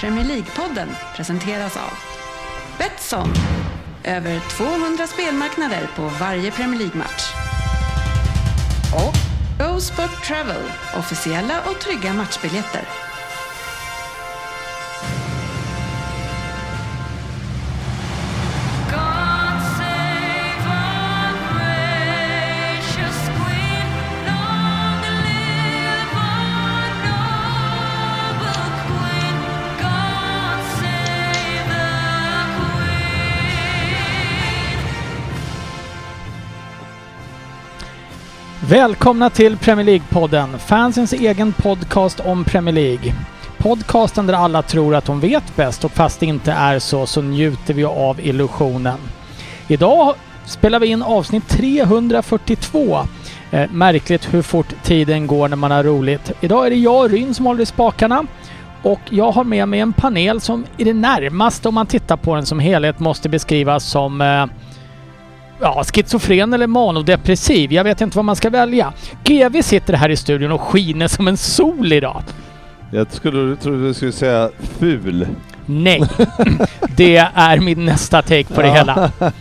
Premier League-podden presenteras av Betsson. Över 200 spelmarknader på varje Premier League-match. Och Go Sport Travel. Officiella och trygga matchbiljetter. Välkomna till Premier League-podden, fansens egen podcast om Premier League. Podcasten där alla tror att de vet bäst och fast det inte är så, så njuter vi av illusionen. Idag spelar vi in avsnitt 342. Eh, märkligt hur fort tiden går när man har roligt. Idag är det jag, Ryn, som håller i spakarna. Och jag har med mig en panel som i det närmaste, om man tittar på den som helhet, måste beskrivas som eh, ja, schizofren eller manodepressiv. Jag vet inte vad man ska välja. GV sitter här i studion och skiner som en sol idag. Jag skulle trodde du skulle säga ful. Nej, det är min nästa take på det Ja. hela.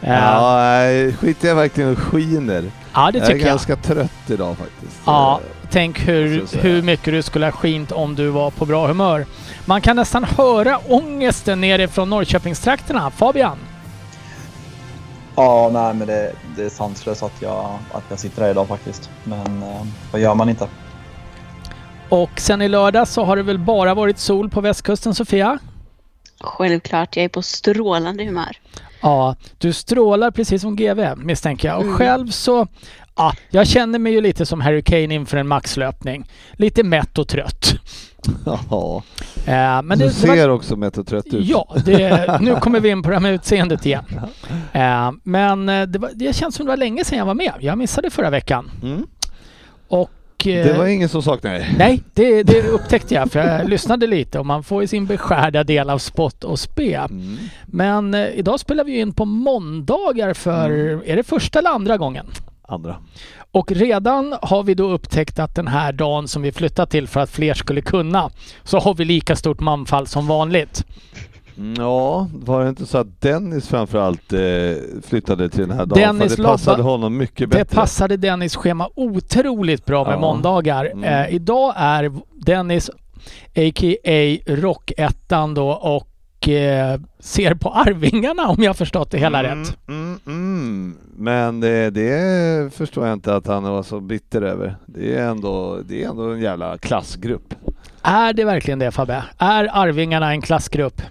Ja, nej, skiter jag verkligen och skiner. ja det jag är tycker jag. ganska trött idag faktiskt. Ja, Eh, tänk hur, jag hur mycket du skulle ha skint om du var på bra humör. Man kan nästan höra ångesten nerifrån Norrköpingstrakterna. Fabian? Ja, nej men det, det är sanslöst att jag, att jag sitter här idag faktiskt. Men eh, vad gör man inte? Och sen i lördag så har det väl bara varit sol på västkusten, Sofia? Självklart, jag är på strålande humör. Ja, du strålar precis som GV misstänker jag. Och Mm. själv så, ja, jag känner mig ju lite som Harry Kane inför en maxlöpning. Lite mätt och trött. Ja, Eh, men du det, det var, ser också mätt och trött ut. Ja, det, nu kommer vi in på det här med utseendet igen. Eh, men eh, det, var, det känns som det var länge sedan jag var med. Jag missade förra veckan. Mm. Och... eh, Det var ingen som saknade dig. Nej, det, det upptäckte jag för jag lyssnade lite och man får ju sin beskärda del av spott och spe. Mm. Men eh, idag spelar vi in på måndagar för, är det första eller andra gången? Andra. Och redan har vi då upptäckt att den här dagen som vi flyttat till för att fler skulle kunna, så har vi lika stort manfall som vanligt. Mm, Ja, var det inte så att Dennis framförallt eh, flyttade till den här dagen? Dennis för det passade lobba- honom mycket bättre. Det passade Dennis schema otroligt bra med Ja. måndagar. Mm. Eh, idag är Dennis, a.k.a. Rockettan då, och ser på Arvingarna om jag har förstått det hela mm, rätt. Mm, mm. Men det, det förstår jag inte att han var så bitter över. Det är ändå, det är ändå en jävla klassgrupp. Är det verkligen det Fabbe? Är Arvingarna en klassgrupp?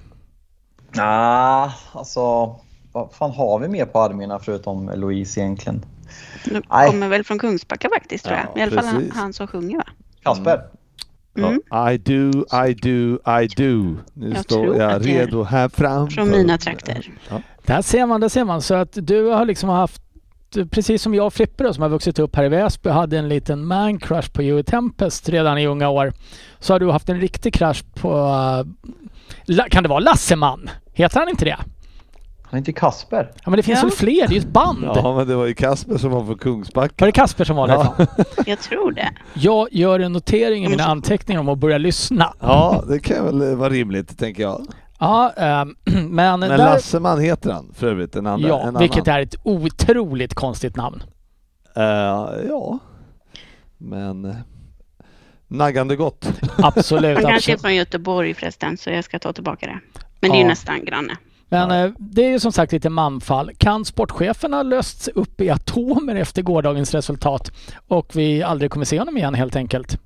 Ah, alltså vad fan har vi mer på armarna förutom Louise egentligen? De Nej. kommer väl från Kungsbacka faktiskt tror Ja, jag. I alla fall han, precis. han som sjunger va? Kasper? Mm. Ja, I do, I do, I do. Nu Jag står jag redo här fram. Från mina trakter. Där ser man, där ser man. Så att du har liksom haft, precis som jag och Frippe då, som har vuxit upp här i Väsby, hade en liten man-crush på Joey Tempest redan i unga år. Så har du haft en riktig crush på, eh, kan det vara Lasseman? Heter han inte det? Han heter Kasper. Ja men det finns Ja. väl fler? Det är ju ett band. Ja, men det var ju Kasper som var från Kungsbacka. Var det Kasper som var Ja. Jag tror det. Jag gör en notering i mina anteckningar om att börja lyssna. Ja, det kan väl vara rimligt, tänker jag. Ja, ehm, men, Men där, Lasseman heter han för övrigt, en andra. ja, en vilket annan. är ett otroligt konstigt namn. Eh, ja, men eh, naggande gott. Absolut. Han kanske är från Göteborg förresten så jag ska ta tillbaka det. Men det är Ja. ju nästan granne. Men eh, det är ju som sagt lite manfall. Kan sportchefen ha lösts upp i atomer efter gårdagens resultat och vi aldrig kommer se honom igen helt enkelt?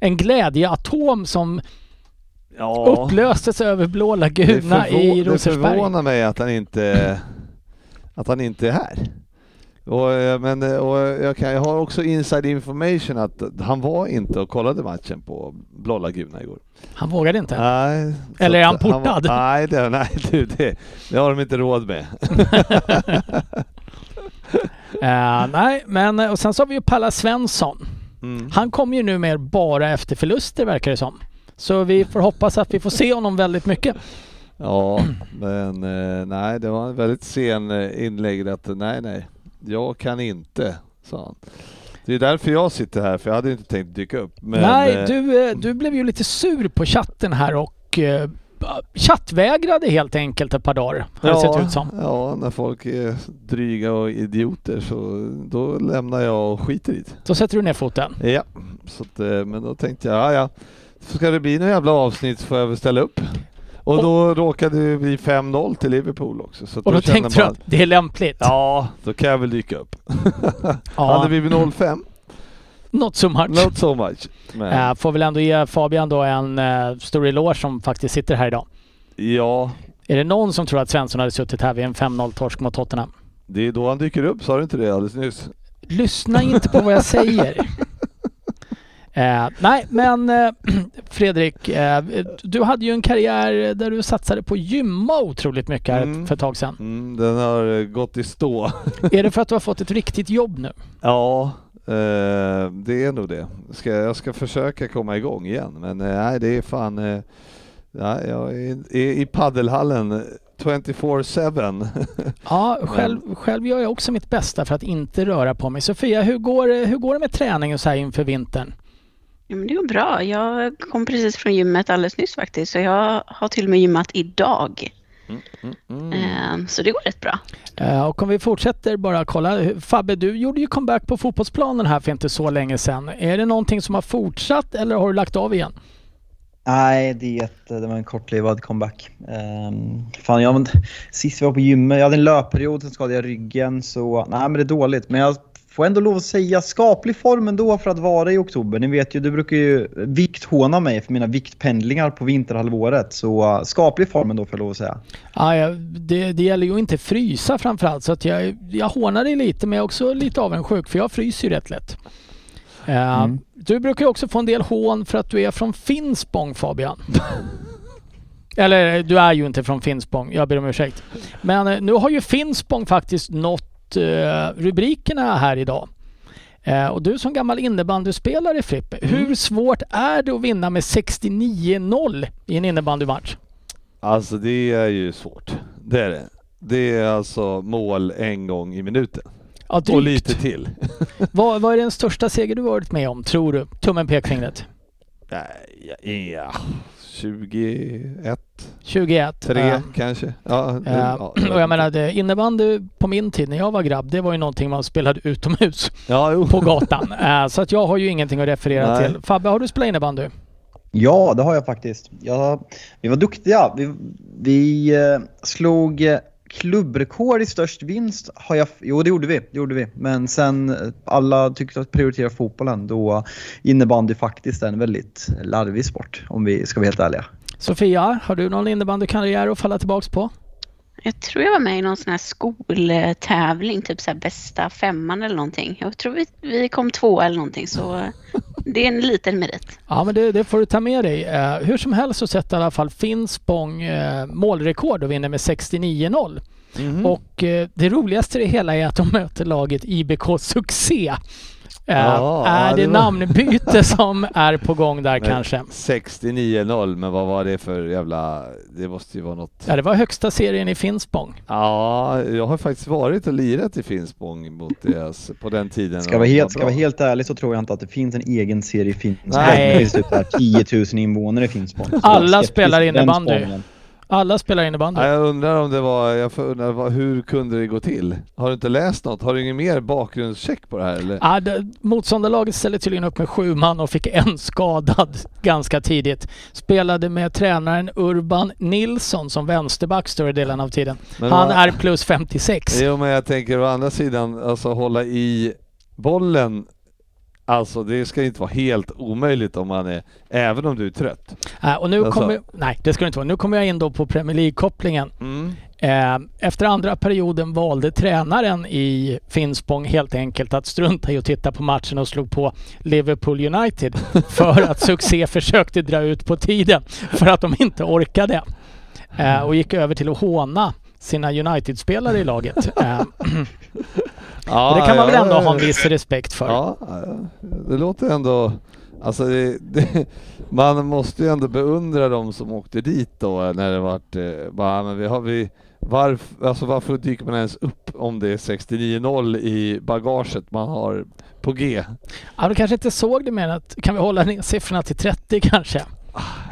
En glädjeatom som Ja, upplöstes över Blå Laguna i förvå- det Rosersberg. förvånar mig att han inte, att han inte är här. Och, eh, men, eh, och jag, kan, jag har också inside information att han var inte och kollade matchen på Blå Laguna igår. Han vågade inte. Nej. Eller är han portad? nej, det, nej du, det, det har de inte råd med. Eh, nej, men och sen så har vi ju Palla Svensson. Mm. Han kommer ju nu mer bara efter förluster verkar det som. Så vi får hoppas att vi får se honom väldigt mycket. Ja, men eh, nej, det var en väldigt sen eh, inlägg att nej, nej, jag kan inte, sa han. Det är därför jag sitter här, för jag hade inte tänkt dyka upp. Men, Nej, eh, du, eh, du blev ju lite sur på chatten här och eh, chattvägrade helt enkelt ett par dagar. Har det sett ut som. ja, när folk är dryga och idioter så då lämnar jag och skiter i det. Då sätter du ner foten. Ja, så att, men då tänkte jag, ja ja, ska det bli några jävla avsnitt får jag väl ställa upp. Och då råkade det bli 5-0 till Liverpool också. Så Och då kände tänkte du man, att det är lämpligt. Ja, då kan jag väl dyka upp. Ja. Hade vi blivit 0-5, Not so much. not so much. Men, Eh, får väl ändå ge Fabian då en uh, stor eloge som faktiskt sitter här idag. ja, Är det någon som tror att Svensson hade suttit här vid en 5-0 torsk mot Tottenham? det är då han dyker upp, sa du inte det alldeles nyss? Lyssna inte på vad jag säger. Eh, nej, men eh, Fredrik, eh, du hade ju en karriär där du satsade på gymma otroligt mycket här Mm. för ett tag sedan. Mm, den har eh, gått i stå. Är det för att du har fått ett riktigt jobb nu? Ja, eh, det är nog det. Ska, jag ska försöka komma igång igen, men eh, nej, det är fan... Nej, jag är, i paddelhallen 24-7. Ja, själv, själv gör jag också mitt bästa för att inte röra på mig. Sofia, hur går, hur går det med träningen så här inför vintern? Ja, men det går bra. Jag kom precis från gymmet alldeles nyss faktiskt. Så jag har till och med gymmat idag. Mm. Eh, Så det går rätt bra. Eh, och om vi fortsätter bara kolla. Fabbe, du gjorde ju comeback på fotbollsplanen här för inte så länge sedan. Är det någonting som har fortsatt eller har du lagt av igen? Nej, det, är ett, det var en kortlivad comeback. Um, fan, jag, sist vi var på gymmet, jag hade en löpperiod, sen skadade jag ryggen. Så nej, men det är dåligt. Men jag får ändå lov att säga skaplig form ändå för att vara i oktober. Ni vet ju, du brukar ju vikthåna mig för mina viktpendlingar på vinterhalvåret. Så uh, skaplig form ändå får jag lov att säga. Ja, det, det gäller ju att inte frysa framförallt. Så att jag, jag hånar dig lite men jag är också lite avundsjuk för jag fryser ju rätt lätt. Eh, Mm. Du brukar ju också få en del hån för att du är från Finspång Fabian. Eller du är ju inte från Finspång, jag ber om ursäkt. Men eh, nu har ju Finspång faktiskt nått rubrikerna här idag. Eh, och du som gammal innebandyspelare Frippe, hur svårt är det att vinna med 69-0 i en innebandymatch? Alltså det är ju svårt. Det är det. Det är alltså mål en gång i minuten. Ja, Och lite till. Vad, vad är den största seger du varit med om, tror du? Tummen pekfingret. Nej, ja, ja, 21, 21. 3 Eh, kanske. Ja, eh, ja, och jag menar, det- innebandy på min tid när jag var grabb, det var ju någonting man spelade utomhus ja, på gatan. Eh, så att jag har ju ingenting att referera Nej. till. Fabbe, har du spelat innebandy? Ja, det har jag faktiskt. Jag, vi var duktiga. Vi, vi eh, slog klubbrekord i störst vinst. Har jag, jo, det gjorde vi. Det gjorde vi. Men sen eh, alla tyckte att prioritera fotbollen. Då innebandy faktiskt är en väldigt larvig sport om vi ska vara helt ärliga. Sofia, har du någon innebandykarriär att falla tillbaks på? Jag tror jag var med i någon sån här skoltävling, typ så här bästa femman eller någonting. Jag tror vi, vi kom två eller någonting så eh, det är en liten merit. Ja, men det, det får du ta med dig. Eh, hur som helst så sätter i alla fall Finspång eh, målrekord och vinner med 69-0. Mhm. Och eh, det roligaste i det hela är att de möter laget IBK Succé. Ja, är ja, det, det var- namnbyte som är på gång där Men kanske? 69-0, men vad var det för jävla... Det måste ju vara något... Ja, det var högsta serien i Finspång. Ja, jag har faktiskt varit och lirat i Finspång mot deras, på den tiden. Ska vara helt, ska vara helt ärlig så tror jag inte att det finns en egen serie i Finspång. Nej. Det finns typ där 10 000 invånare i Finspång. Alla spelar innebandy. Alla spelar innebandy. Ja, jag undrar om det var, jag får undra, vad- hur kunde det gå till? Har du inte läst något? Har du ingen mer bakgrundscheck på det här eller? Ja, det, motståndarlaget ställde tydligen upp med sju man och fick en skadad ganska tidigt. Spelade med tränaren Urban Nilsson som vänsterback större delen av tiden. Men Han vad- är plus 56. Jo men jag tänker å andra sidan, alltså hålla i bollen, alltså det ska inte vara helt omöjligt om man är, även om du är trött. Äh, och nu Alltså- kommer, nej det ska det inte vara. Nu kommer jag in då på Premier League-kopplingen. Mm. Eh, efter andra perioden valde tränaren i Finspång helt enkelt att strunta i att titta på matchen och slog på Liverpool United för att succé försökte dra ut på tiden för att de inte orkade. Eh, och gick över till att håna sina United-spelare i laget. Ja, och det kan man väl ändå ha en viss respekt för. Ja, det låter ändå... Alltså det, det, man måste ju ändå beundra de som åkte dit då när det vart... Eh, bara, men vi har vi... Varför, alltså varför dyker man ens upp om det är 69-0 i bagaget man har på G? Ja, du kanske inte såg det mer att kan vi hålla ner siffrorna till 30 kanske?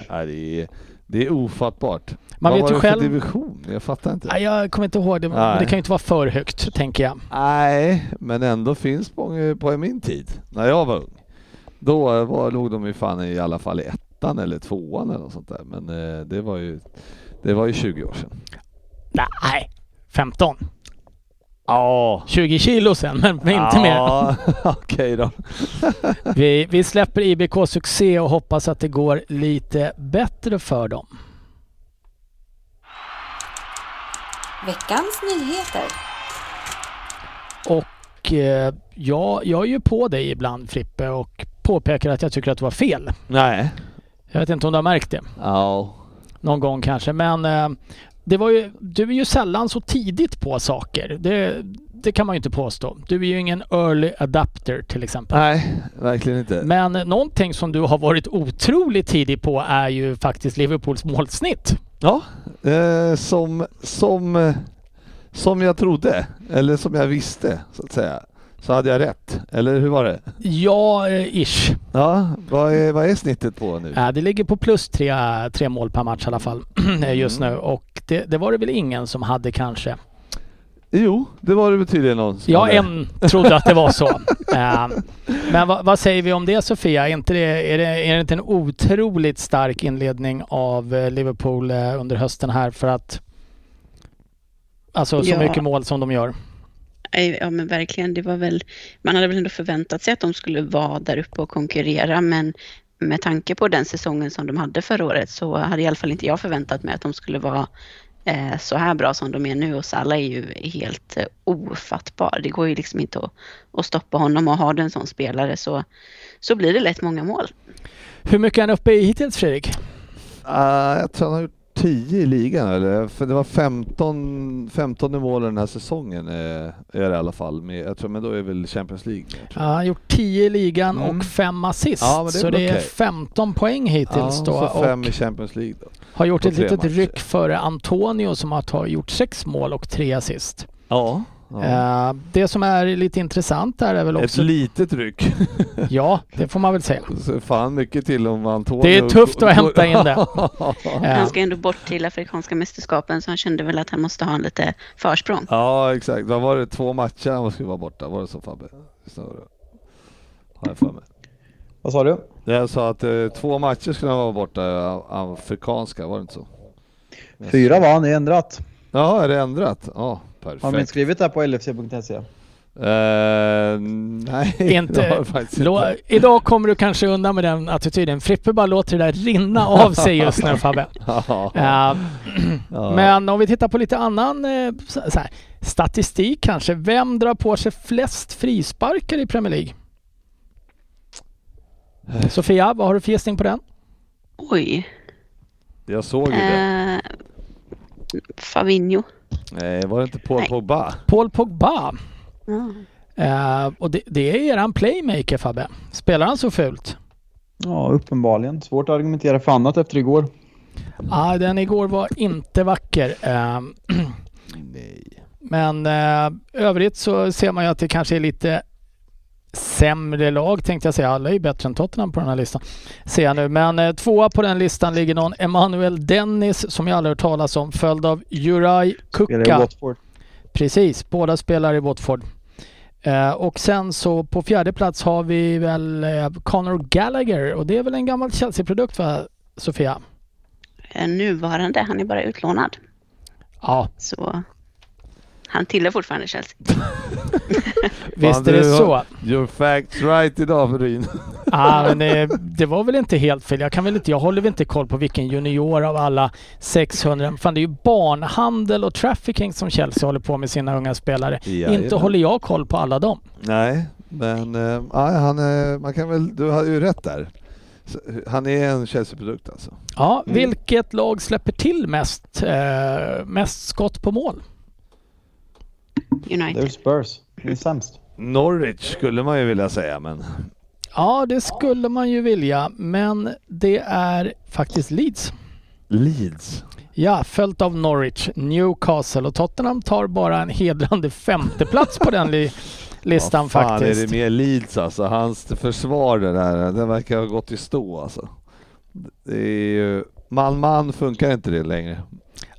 Ja, det, är, Det är ofattbart. Man Vad vet var ju det själv... för division? Jag fattar inte. Nej, jag kommer inte ihåg det, Nej. det kan ju inte vara för högt, tänker jag. Nej, men ändå finns på, på min tid, när jag var ung. Då var, låg de ju fan i alla fall i ettan eller tvåan eller något sånt där. Men eh, det var ju, det var ju 20 år sedan. Nej, 15. Ja. 20 kilo sen, men men inte mer. Okej då. Vi, vi släpper IBK Succé och hoppas att det går lite bättre för dem. Veckans nyheter. Och eh, ja, jag är ju på dig ibland Frippe och påpekar att jag tycker att du har fel. Nej. Jag vet inte om du har märkt det. Ja. Någon gång kanske, men eh, det var ju, du är ju sällan så tidigt på saker. Det, det kan man ju inte påstå. Du är ju ingen early adapter till exempel. Nej, verkligen inte. Men någonting som du har varit otroligt tidig på är ju faktiskt Liverpools målsnitt. Ja, eh, som, som, eh, som jag trodde, eller som jag visste så att säga, så hade jag rätt. Eller hur var det? Ja, eh, ish. Ja, vad är, vad är snittet på nu? Äh, det ligger på plus tre, tre mål per match i alla fall just Mm. nu. Och det, det var det väl ingen som hade kanske. Jo, det var det tydligen någon som Ja, hade. en trodde att det var så. Eh, men vad, vad säger vi om det Sofia? Är, inte det, är, det, är det inte en otroligt stark inledning av eh, Liverpool eh, under hösten här för att Alltså så Ja. mycket mål som de gör. Nej, Ja men verkligen, det var väl, man hade väl ändå förväntat sig att de skulle vara där uppe och konkurrera men med tanke på den säsongen som de hade förra året så hade i alla fall inte jag förväntat mig att de skulle vara eh, så här bra som de är nu och Salah är ju helt eh, ofattbar. Det går ju liksom inte att, att stoppa honom och har du en sån spelare så, så blir det lätt många mål. Hur mycket är han uppe i hittills Fredrik? Ah, jag tror han har gjort 10 i ligan eller? För det var 15, 15 i mål den här säsongen eh, är det i alla fall. Med, jag tror, men då är väl Champions League. Ja, jag. han har gjort 10 i ligan Mm. och 5 assist. Ja, det är så det är okej. 15 poäng hittills Ja, då. så fem Och i Champions League då. har gjort ett litet matcher. ryck före Antonio som har gjort 6 mål och 3 assist. Ja. Ja. Eh, det som är lite intressant där är väl Ett också... litet ryck. Ja, det får man väl säga. Så fan mycket till om Antonio... Det är tufft att hämta in det. Han ska ändå bort till Afrikanska mästerskapen så han kände väl att han måste ha en lite försprång. ja exakt. Vad var det? Två matcher han skulle vara borta? Var det så Fabbe? Har jag för mig. Vad sa du? Jag sa att eh, två matcher skulle han vara borta, eh, afrikanska, var det inte så? Fyra var han, det är ändrat. Ja, är det ändrat? Ja, perfekt. Har de inte skrivit det här på lfc.se? Eh, nej, Inte- inte. Idag kommer du kanske undan med den attityden. Frippe bara låter det där rinna av sig just nu Fabbe. Ja. Men om vi tittar på lite annan eh, så så här, statistik kanske. Vem drar på sig flest frisparkar i Premier League? Sofia, vad har du för gissning på den? Oj. Jag såg ju det. Fabinho. Nej, var det inte Paul nej. Pogba? Paul Pogba. Ja. Eh, och det, det är eran playmaker Fabbe. Spelar han så fult? Ja, uppenbarligen. Svårt att argumentera för annat efter igår. Ja, den igår var inte vacker. Eh, Nej. Men eh, övrigt så ser man ju att det kanske är lite sämre lag tänkte jag säga. Alla är ju bättre än Tottenham på den här listan. Ser jag nu. Men eh, tvåa på den listan ligger någon Emanuel Dennis som jag aldrig hört talas om. Följd av Juraj Spelar i Kuka. Watford. Precis, båda spelar i Watford. Eh, och sen så på fjärde plats har vi väl eh, Conor Gallagher och det är väl en gammal Chelsea-produkt va Sofia? Eh, Nuvarande, han är bara utlånad. Ja, Så han tillhör fortfarande Chelsea. visst är det du så. Your facts right idag Ryn. Ja, men det, var väl inte helt fel. Jag, kan väl inte, jag håller väl inte koll på vilken junior av alla 600. Fan, det är ju barnhandel och trafficking som Chelsea håller på med sina unga spelare. Jajamän. Inte håller jag koll på alla dem. Nej, men eh, ja, han, är- man kan väl, du har ju rätt där. Han är en Chelsea-produkt alltså. Ja, Mm. vilket lag släpper till mest, eh, mest skott på mål? Det är United. Spurs. Det är sämst. Norwich skulle man ju vilja säga, men Ja, det skulle man ju vilja, men det är faktiskt Leeds. Leeds. Ja, följt av Norwich, Newcastle och Tottenham tar bara en hedrande femteplats på den li- listan Vad fan faktiskt. är det med Leeds alltså? Hans försvar det där, den verkar ha gått i stå alltså. Det är ju Man-man funkar inte det längre.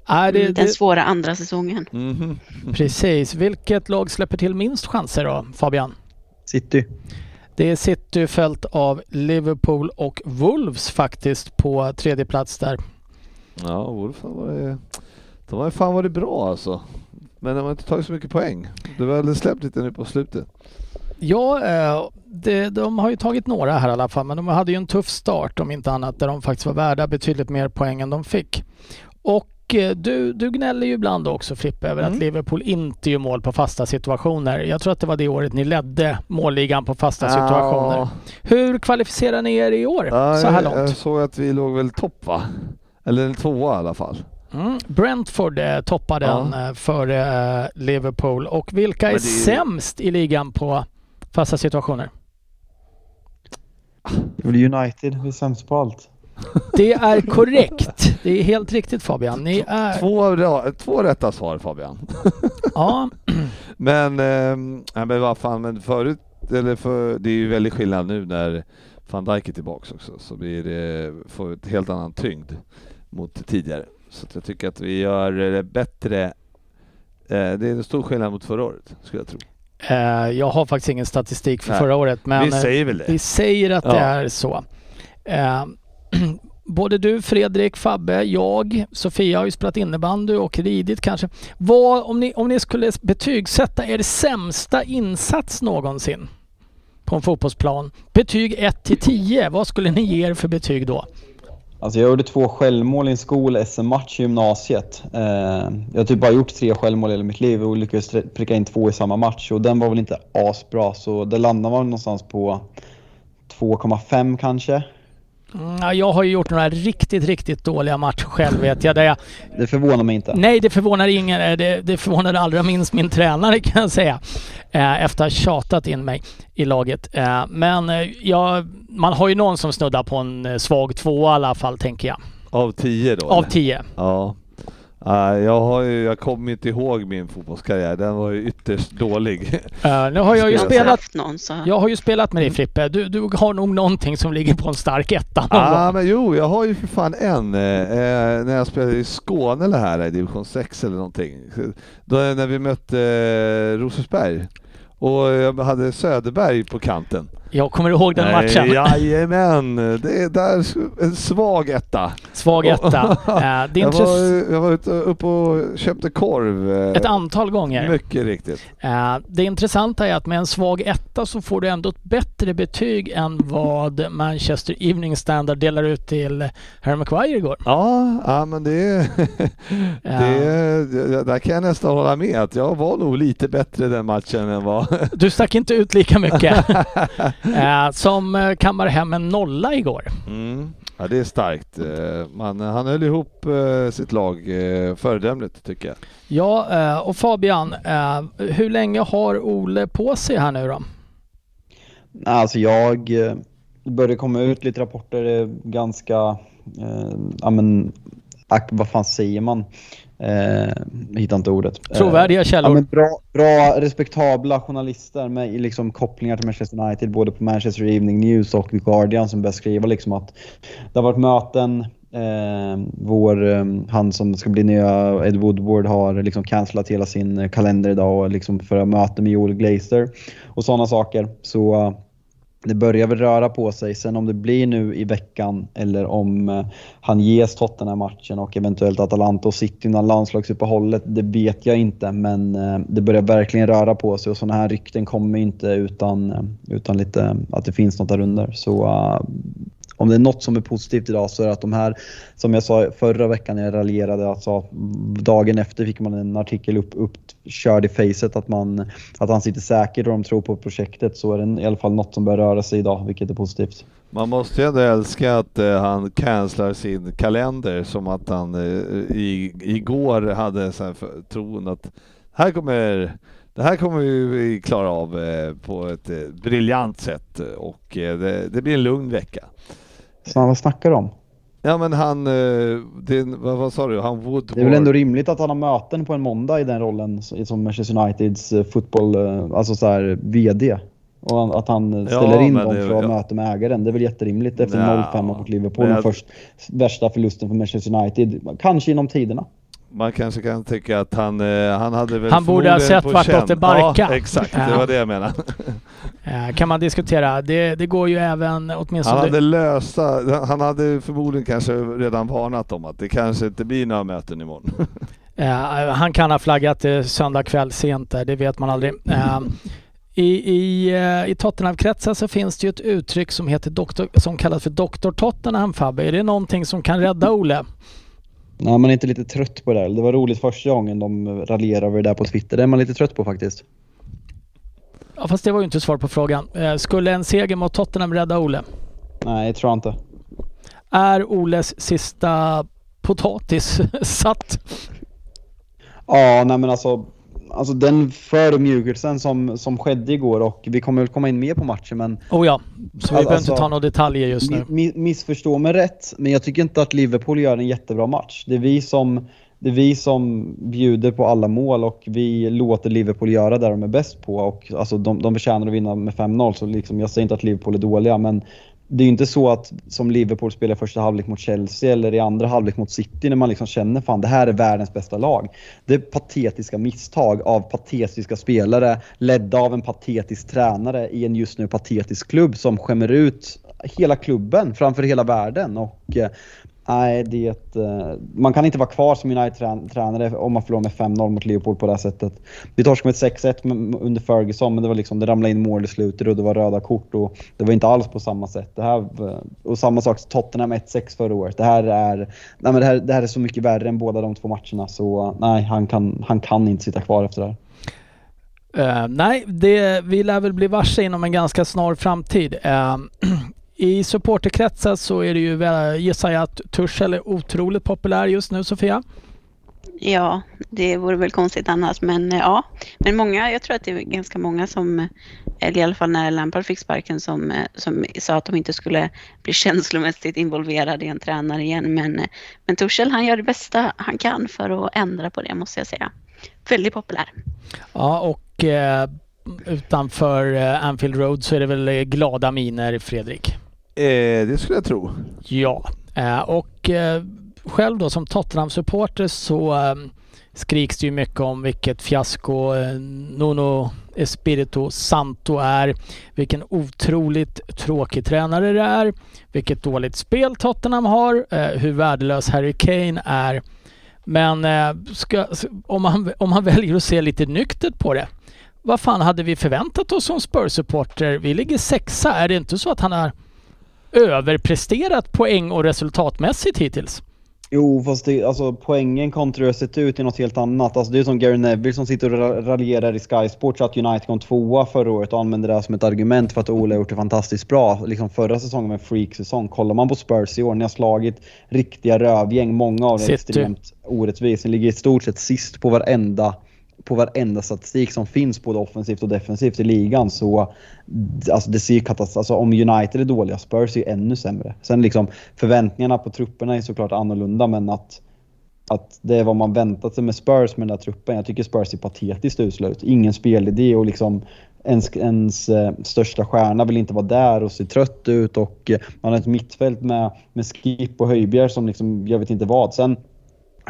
Är det, Den det, svåra andra säsongen. Mhm. precis. Vilket lag släpper till minst chanser då, Fabian? City. Det är City följt av Liverpool och Wolves faktiskt på tredje plats där. Ja, Wolf har varit, de har ju fan varit bra alltså. Men de har inte tagit så mycket poäng. Det var väl släppt lite nu på slutet. Ja, eh, det, de har ju tagit några här i alla fall, men de hade ju en tuff start om inte annat där de faktiskt var värda betydligt mer poäng än de fick. Och eh, du, du gnäller ju ibland också Frippe över Mm. att Liverpool inte gör mål på fasta situationer. Jag tror att det var det året ni ledde målligan på fasta situationer. Ja, Hur kvalificerar ni er i år ja, så här jag, jag långt? såg att vi låg väl topp va? Eller en tvåa i alla fall. Mm. Brentford eh, toppar den Ja. eh, före eh, Liverpool. Och vilka är är- sämst i ligan på fasta situationer? Det är väl United, vi är sämst på allt. Det är korrekt. Det är helt riktigt Fabian. Ni är... Två, två rätta svar Fabian. Ja, Men, nej, men vad fan, men förut, eller för, det är ju väldigt skillnad nu när van Dijk är tillbaks också, så blir det, får ett helt annan tyngd mot tidigare. Så jag tycker att vi gör det bättre. Eh, det är en stor skillnad mot förra året, skulle jag tro. eh, jag har faktiskt ingen statistik för Nej. förra året, men vi eh, säger väl det. vi säger att det Ja. är så. Både du, Fredrik, Fabbe, jag, Sofia har ju spelat innebandy och ridit kanske. Vad, om, ni, om ni skulle betygsätta er sämsta insats någonsin på en fotbollsplan, betyg 1 till 10, vad skulle ni ge er för betyg då? Alltså jag gjorde två självmål i en skol-SM-match i gymnasiet. Eh, jag har typ bara gjort tre självmål i hela mitt liv och lyckades pricka in två i samma match och den var väl inte asbra så det landar man någonstans på 2,5 kanske. Mm, ja, jag har ju gjort några riktigt, riktigt dåliga matcher själv vet jag. Där jag Det förvånar mig inte. Nej, det förvånar ingen. Eh, Det, det förvånade allra minst min tränare kan jag säga. Eh, efter att ha tjatat in mig i laget. Eh, men eh, ja, man har ju någon som snuddar på en svag två i alla fall, tänker jag. Av tio då? Av eller? tio. Ja. Eh, jag, har ju, jag kommer inte ihåg min fotbollskarriär, den var ju ytterst dålig. Eh, nu har jag ju jag spelat... någon så... Jag har ju spelat med dig Frippe. Du, du har nog någonting som ligger på en stark etta Ja gång. men jo, jag har ju för fan en. Eh, när jag spelade i Skåne eller här i division 6 eller någonting. Då, när vi mötte eh, Rosersberg. Och jag hade Söderberg på kanten. Jag kommer ihåg den Nej, matchen. Jajamän, det är där en svag etta. Svag etta. Eh, det är Jag var, jag var ute upp och köpte korv. eh, ett antal gånger. Mycket riktigt. Eh, Det intressanta är att med en svag etta så får du ändå ett bättre betyg än vad Manchester Evening Standard delar ut till Harry Maguire igår. Ja, ja men det, Ja. det, det... Där kan jag nästan hålla med att jag var nog lite bättre den matchen än vad... Du stack inte ut lika mycket. Eh, Som eh, kammar hem en nolla igår. Mm. Ja, det är starkt. Eh, Man, han höll ihop sitt lag föredömligt tycker jag. Ja, och Fabian, hur länge har Ole på sig här nu då? Nej, Alltså jag, börjar komma ut lite rapporter, ganska, eh, ja men, vad fan säger man? Eh, hittar inte ordet. Eh, Trovärdiga Ja, källor. men bra, bra, respektabla journalister med liksom kopplingar till Manchester United, både på Manchester Evening News och The Guardian som börjar skriva liksom att det har varit möten. Eh, vår, eh, han som ska bli nya Ed Woodward har liksom cancellat hela sin kalender idag och liksom för att möte med Joel Glazer och sådana saker. Så det börjar väl röra på sig. Sen om det blir nu i veckan eller om eh, han ges Tottenham-matchen och eventuellt Atalanta och City innan landslagsuppehållet, det vet jag inte. Men eh, det börjar verkligen röra på sig och sådana här rykten kommer inte utan, eh, utan lite att det finns något där under. Så om det är något som är positivt idag så är det att de här, som jag sa förra veckan när jag raljerade, alltså dagen efter fick man en artikel upp, uppkörd i facet att, man, att han sitter säkert och de tror på projektet så är det i alla fall något som börjar röra sig idag, vilket är positivt. Man måste ju ändå älska att eh, han cancelar sin kalender som att han eh, i, igår hade så här för, tron att här kommer, det här kommer vi- vi klara av eh, på ett eh, briljant sätt och eh, det, det blir en lugn vecka. Så vad snackar du om? Ja men han, eh, det, vad, vad sa du, han Woodward? Det är väl ändå rimligt att han har möten på en måndag i den rollen som Manchester Uniteds eh, fotboll, eh, alltså så här VD. Och att han Ja, ställer in men dem för att ja. möta med ägaren. Det är väl jätterimligt efter Ja, 0-5 mot Liverpool. jag- först, värsta förlusten för Manchester United. Kanske inom tiderna. Man kanske kan tycka att han, eh, han hade väl Han borde ha sett vartåt det barkar. Ja, exakt. Det var det jag menade. Kan man diskutera. Det, det går ju även Han åtminstone... hade lösa, han hade förmodligen kanske redan varnat om att det kanske inte blir några möten imorgon. Han kan ha flaggat eh, söndag kväll sent där, det vet man aldrig. Eh, I, i, eh, i Tottenham-kretsar så finns det ju ett uttryck som, heter doktor, som kallas för Dr. Tottenham Fabbe. Är det någonting som kan rädda Ole? Nej, man är inte lite trött på det. här. Det var roligt första gången de raljerade över det där på Twitter. Det är man lite trött på faktiskt. Ja, fast det var ju inte svar på frågan. Eh, skulle en seger mot Tottenham rädda Ole? Nej, jag tror inte. Är Oles sista potatis satt? Ja, nej men alltså, alltså den förödmjukelsen som, som skedde igår och vi kommer väl komma in mer på matchen men Oh ja, så vi Alltså- behöver inte ta några detaljer just nu. mi, missförstå mig rätt, men jag tycker inte att Liverpool gör en jättebra match. Det är vi som det är vi som bjuder på alla mål och vi låter Liverpool göra det de är bäst på. Och, alltså, de, de förtjänar att vinna med 5-0, så liksom, jag säger inte att Liverpool är dåliga, men det är ju inte så att som Liverpool spelar första halvlek mot Chelsea eller i andra halvlek mot City när man liksom känner fan det här är världens bästa lag. Det är patetiska misstag av patetiska spelare ledda av en patetisk tränare i en just nu patetisk klubb som skämmer ut hela klubben framför hela världen. Och eh, Nej, det, eh, man kan inte vara kvar som United-tränare om man förlorar med 5-0 mot Liverpool på det här sättet. Vi torskade med 6-1 under Ferguson, men det var liksom, det ramlade in mål i slutet och det var röda kort och det var inte alls på samma sätt. Det här, eh, och samma sak Tottenham 1-6 förra året. Det här, är, nej men det, här, det här är så mycket värre än båda de två matcherna så eh, nej, han kan, han kan inte sitta kvar efter det här. Uh, nej, det, vi lär väl bli varse inom en ganska snar framtid. Uh, I supporterkretsar så är det ju, gissar jag, att Tuchel är otroligt populär just nu, Sofia. Ja, det vore väl konstigt annars. Men eh, ja, men många, jag tror att det är ganska många som, eller i alla fall när Lampard fick sparken, som, eh, som sa att de inte skulle bli känslomässigt involverade i en tränare igen. Men, eh, men Tuchel, han gör det bästa han kan för att ändra på det, måste jag säga. Väldigt populär. Ja, och eh, utanför eh, Anfield Road så är det väl eh, glada miner, Fredrik? Eh, det skulle jag tro. Ja, eh, och eh, själv då som Tottenham-supporter så eh, skriks det ju mycket om vilket fiasko eh, Nuno Espirito Santo är, vilken otroligt tråkig tränare det är, vilket dåligt spel Tottenham har, eh, hur värdelös Harry Kane är. Men eh, ska, om, man, om man väljer att se lite nyktert på det, vad fan hade vi förväntat oss som Spurs-supporter? Vi ligger sexa. Är det inte så att han har överpresterat poäng och resultatmässigt hittills? Jo, fast det, alltså, poängen kontra hur sett ut är något helt annat. Alltså, det är som Gary Neville som sitter och ra- raljerar i Sky Sports att United kom tvåa förra året och använder det som ett argument för att Ole har gjort det fantastiskt bra. Liksom förra säsongen var en freak-säsong. Kollar man på Spurs i år, ni har slagit riktiga rövgäng. Många av dem extremt orättvist. Ni ligger i stort sett sist på varenda på varenda statistik som finns både offensivt och defensivt i ligan så alltså det ser ju katastrof alltså om United är dåliga, Spurs är ju ännu sämre. Sen liksom förväntningarna på trupperna är såklart annorlunda men att, att det är vad man väntat sig med Spurs med den där truppen. Jag tycker Spurs är patetiskt usla ut. Ingen spelidé och liksom ens, ens eh, största stjärna vill inte vara där och ser trött ut och eh, man har ett mittfält med, med Skip och Höjbjerg som liksom, jag vet inte vad. Sen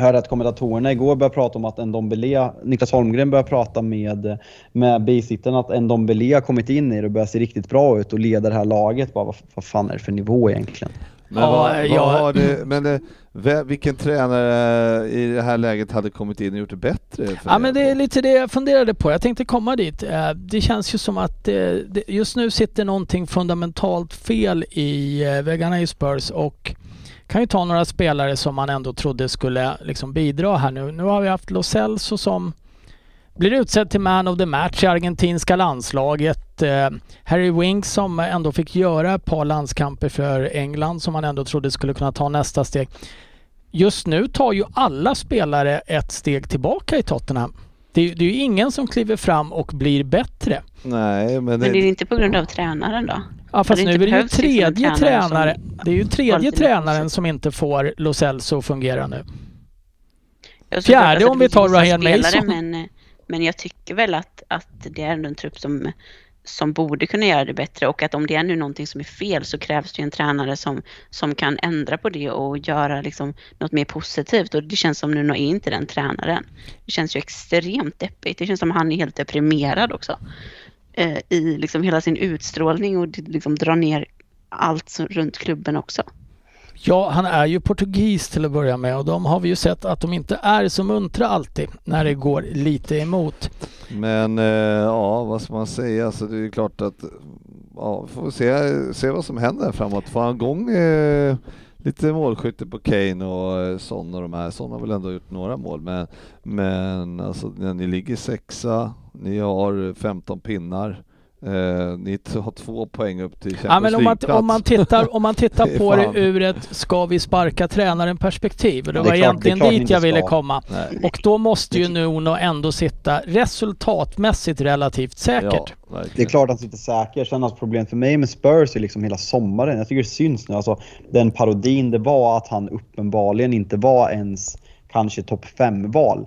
hörde att kommentatorerna igår började prata om att Ndombele, Niklas Holmgren började prata med, med bisittaren att Ndombele har kommit in i det och börjar se riktigt bra ut och leder det här laget. Bara, vad, vad fan är det för nivå egentligen? Men, Ja, vad, vad jag- har det, men det, ve- vilken tränare i det här läget hade kommit in och gjort det bättre? För Ja men det är lite det jag funderade på. Jag tänkte komma dit. Eh, Det känns ju som att eh, just nu sitter någonting fundamentalt fel i eh, väggarna i Spurs och kan ju ta några spelare som man ändå trodde skulle liksom bidra här nu. Nu har vi haft Lo Celso som blir utsedd till man of the match i argentinska landslaget. Eh, Harry Winks som ändå fick göra ett par landskamper för England som man ändå trodde skulle kunna ta nästa steg. Just nu tar ju alla spelare ett steg tillbaka i Tottenham. Det är, det är ju ingen som kliver fram och blir bättre. Nej, men, Men det är det, inte på grund av tränaren då? Ja fast det nu är det ju liksom tredje tränare. Det är ju tredje tränaren som inte får Lo Celso att fungera nu. Fjärde att om det vi tar spelare, Mason. Men, men jag tycker väl att, att det är ändå en trupp som, som borde kunna göra det bättre och att om det är nu någonting som är fel så krävs det ju en tränare som, som kan ändra på det och göra liksom något mer positivt och det känns som nu är inte den tränaren. Det känns ju extremt deppigt. Det känns som han är helt deprimerad också. Eh, I liksom hela sin utstrålning och det liksom drar ner allt runt klubben också. Ja, han är ju portugis till att börja med och de har vi ju sett att de inte är så muntra alltid när det går lite emot. Men eh, ja, vad ska man säga? Alltså, det är ju klart att ja, vi får se, se vad som händer framåt. Får han igång eh, lite målskytte på Kane och eh, Son och de här. Son har väl ändå gjort några mål, men, men alltså, när ni ligger sexa, ni har 15 pinnar. Eh, ni har två poäng upp till Champions Ja, men om man, om man tittar, om man tittar Det på det ur ett ska vi sparka tränaren perspektiv. Det det var är klart- egentligen det dit jag ville ska. komma. Nej. Och då måste ju Nuno ändå sitta resultatmässigt relativt säkert. Ja. Det är klart att han sitter säker. Sen alltså problemet för mig med Spurs är liksom hela sommaren. Jag tycker det syns nu. Alltså, den parodin det var att han uppenbarligen inte var ens kanske topp 5-val.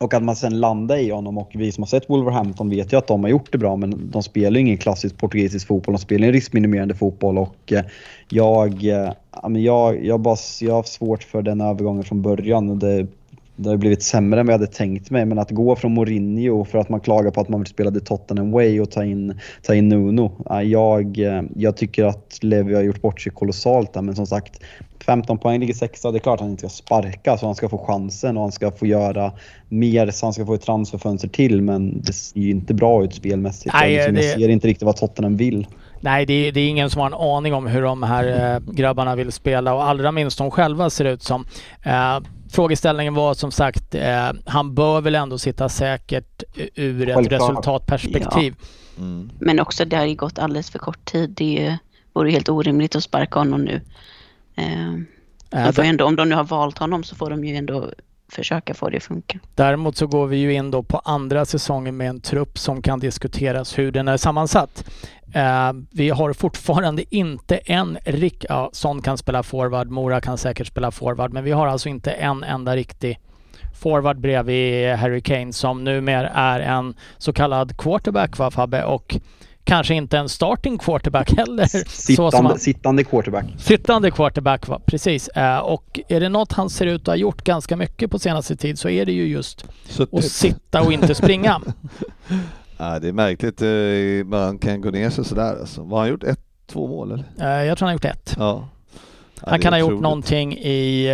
Och att man sen landar i honom och vi som har sett Wolverhampton vet ju att de har gjort det bra men de spelar ju ingen klassisk portugisisk fotboll. De spelar ju riskminimerande fotboll och eh, jag, eh, jag, jag, bara, jag har svårt för den övergången från början. Det, det har blivit sämre än vad jag hade tänkt mig. Men att gå från Mourinho för att man klagar på att man vill spela The Tottenham Way och ta in, ta in Nuno. Ja, Jag, eh, jag tycker att Levi har gjort bort sig kolossalt där men som sagt 15 poäng ligger sexa. Det är klart att han inte ska sparka så han ska få chansen och han ska få göra mer så han ska få ett transferfönster till men det ser ju inte bra ut spelmässigt. Nej, Nej, liksom, det- Jag ser inte riktigt vad Tottenham vill. Nej, det är, det är ingen som har en aning om hur de här eh, grabbarna vill spela och allra minst de själva ser ut som. Frågeställningen var som sagt, eh, han bör väl ändå sitta säkert ur ett Självklart. resultatperspektiv. Mm. Men också det har ju gått alldeles för kort tid. Det vore helt orimligt att sparka honom nu. Eh, Eh, de ändå, om de nu har valt honom så får de ju ändå försöka få det att funka. Däremot så går vi ju in då på andra säsongen med en trupp som kan diskuteras hur den är sammansatt. Eh, vi har fortfarande inte en rik... Ja, Son kan spela forward, Mora kan säkert spela forward, men vi har alltså inte en enda riktig forward bredvid Harry Kane som numera är en så kallad quarterback va Fabbe? Och kanske inte en starting quarterback heller. så som Sittande, han, sittande quarterback. sittande quarterback va? Precis. Eh, och är det något han ser ut att ha gjort ganska mycket på senaste tid så är det ju just att Suttit. sitta och inte springa. Ja, det är märkligt, eh, man kan gå ner sig sådär alltså. Vad har han gjort? Ett, två mål eller? Eh, jag tror han har gjort ett. Ja. Ja, Han det kan ha gjort någonting i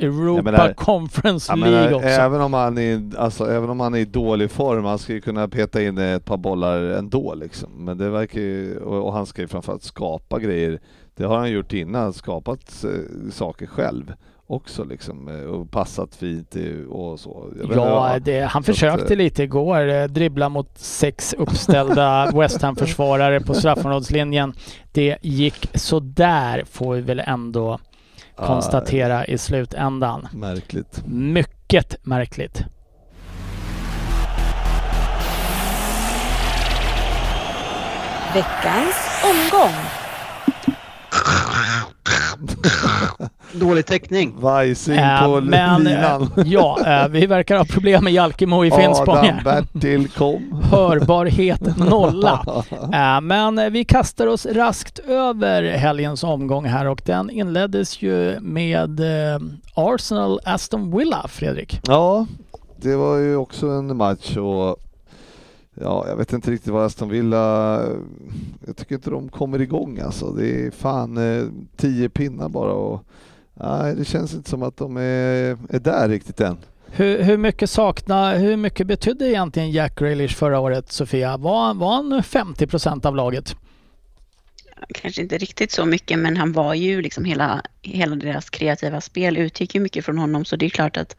Europa menar- Conference League menar, också. även, om han är, alltså, även om han är i dålig form, han ska ju kunna peta in ett par bollar ändå liksom. Men det verkar ju, och, och han ska ju framförallt skapa grejer. Det har han gjort innan, skapat eh, saker själv också liksom. eh, Och passat fint och så. Ja, det, han Så att, försökte eh, lite igår. Dribbla mot sex uppställda West Ham-försvarare på straffområdeslinjen. Det gick sådär får vi väl ändå konstatera i slutändan. Märkligt. Mycket märkligt. Veckans omgång. Dålig täckning. Vajsing Eh, på men eh, linan. ja, eh, vi verkar ha problem med Jalkemo i Finspång. Adam Bertil kom. Hörbarhet nolla. Eh, Men eh, vi kastar oss raskt över helgens omgång här och den inleddes ju med eh, Arsenal Aston Villa, Fredrik. Ja, det var ju också en match och ja, jag vet inte riktigt vad Aston Villa, jag tycker inte de kommer igång alltså. Det är fan eh, tio pinnar bara och nej, det känns inte som att de är, är där riktigt än. Hur, hur mycket sakna, hur mycket betydde egentligen Jack Grealish förra året, Sofia? Var, var han 50 procent av laget? Kanske inte riktigt så mycket men han var ju liksom hela, hela deras kreativa spel utgick ju mycket från honom så det är klart att,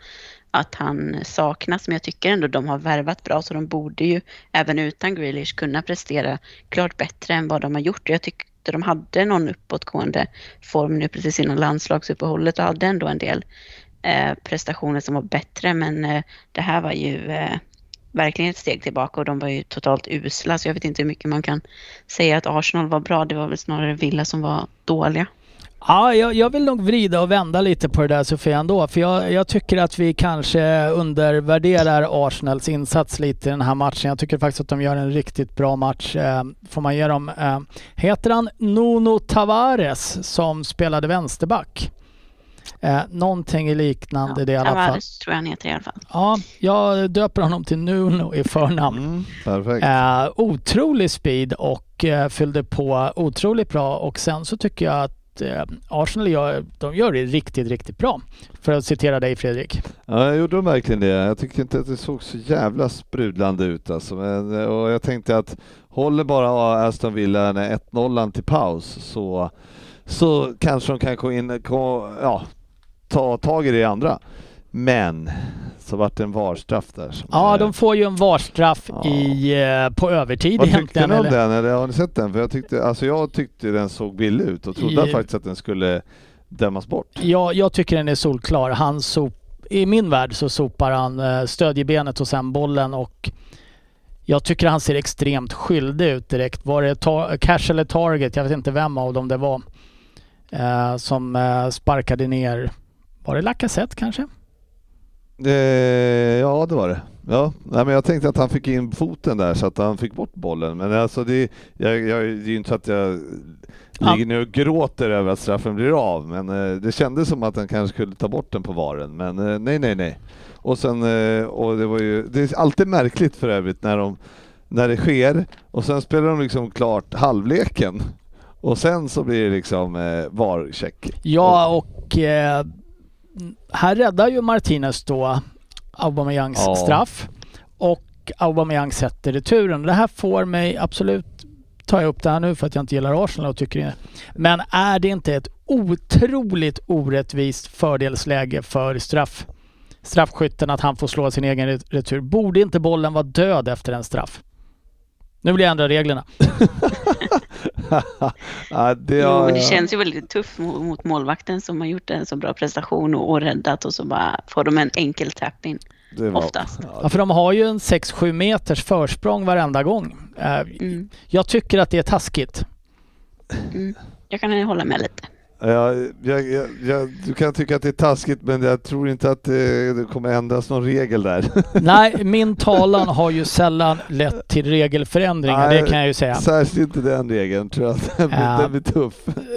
att han saknas men jag tycker ändå de har värvat bra så de borde ju även utan Grealish kunna prestera klart bättre än vad de har gjort. Jag tyckte de hade någon uppåtgående form nu precis innan landslagsuppehållet och hade ändå en del eh, prestationer som var bättre men eh, det här var ju eh, verkligen ett steg tillbaka och de var ju totalt usla så jag vet inte hur mycket man kan säga att Arsenal var bra. Det var väl snarare Villa som var dåliga. Ja, jag, jag vill nog vrida och vända lite på det där Sofia ändå. För jag, jag tycker att vi kanske undervärderar Arsenals insats lite i den här matchen. Jag tycker faktiskt att de gör en riktigt bra match. Eh, får man ge dem. Eh, heter han Nuno Tavares som spelade vänsterback? Eh, någonting liknande det i alla fall. Tavares tror jag han heter i alla fall. Ja, jag döper honom till Nuno i förnamn. Mm, perfekt. Eh, otrolig speed och eh, fyllde på otroligt bra och sen så tycker jag att eh, Arsenal gör, de gör det riktigt, riktigt bra. För att citera dig Fredrik. Ja, jag gjorde de verkligen det. Jag tyckte inte att det såg så jävla sprudlande ut alltså. Men, eh, och jag tänkte att håller bara Aston Villa 1-0 till paus så, så kanske de kan gå in, gå, ja, ta tag i det andra. Men så vart det en VAR-straff där. Ja, är- de får ju en VAR-straff Ja. i, eh, på övertid Vad tyckte egentligen. ni om den? Eller har ni sett den? För jag tyckte, alltså jag tyckte den såg billig ut och trodde I- faktiskt att den skulle dömas bort. Ja, jag tycker den är solklar. Han sop, I min värld så sopar han eh, stödjebenet och sen bollen och jag tycker han ser extremt skyldig ut direkt. Var det ta- cash eller target? Jag vet inte vem av dem det var. Eh, som eh, sparkade ner, var det Lacazette kanske? Eh, ja, det var det. Ja, nej, men jag tänkte att han fick in foten där så att han fick bort bollen. Men alltså det, jag, jag, det är ju inte så att jag Ja. ligger nu och gråter över att straffen blir av. Men eh, det kändes som att han kanske skulle ta bort den på varen. Men eh, nej, nej, nej. Och sen, eh, och det var ju, det är alltid märkligt för övrigt när de, när det sker och sen spelar de liksom klart halvleken. Och sen så blir det liksom eh, VAR-check. Ja, och eh, här räddar ju Martinez då Aubameyangs Ja. straff. Och Aubameyang sätter returen. Det här får mig absolut tar jag upp det här nu för att jag inte gillar Arsenal och tycker det. Men är det inte ett otroligt orättvist fördelsläge för straff, straffskytten att han får slå sin egen ret- retur? Borde inte bollen vara död efter en straff? Nu vill jag ändra reglerna. ja, det, Jo, ja, men det känns ju väldigt tufft mot, målvakten som har gjort en så bra prestation och, och räddat och så bara får de en enkel tap-in. oftast. Ja, för de har ju en 6-7 meters försprång varenda gång. Eh, Mm. Jag tycker att det är taskigt. Mm. Jag kan hålla med lite. Ja, jag, jag, jag, du kan tycka att det är taskigt men jag tror inte att det, det kommer ändras någon regel där. Nej, min talan har ju sällan lett till regelförändringar, Nej, det kan jag ju säga. Särskilt inte den regeln tror jag att den blir, Ja. den blir tuff.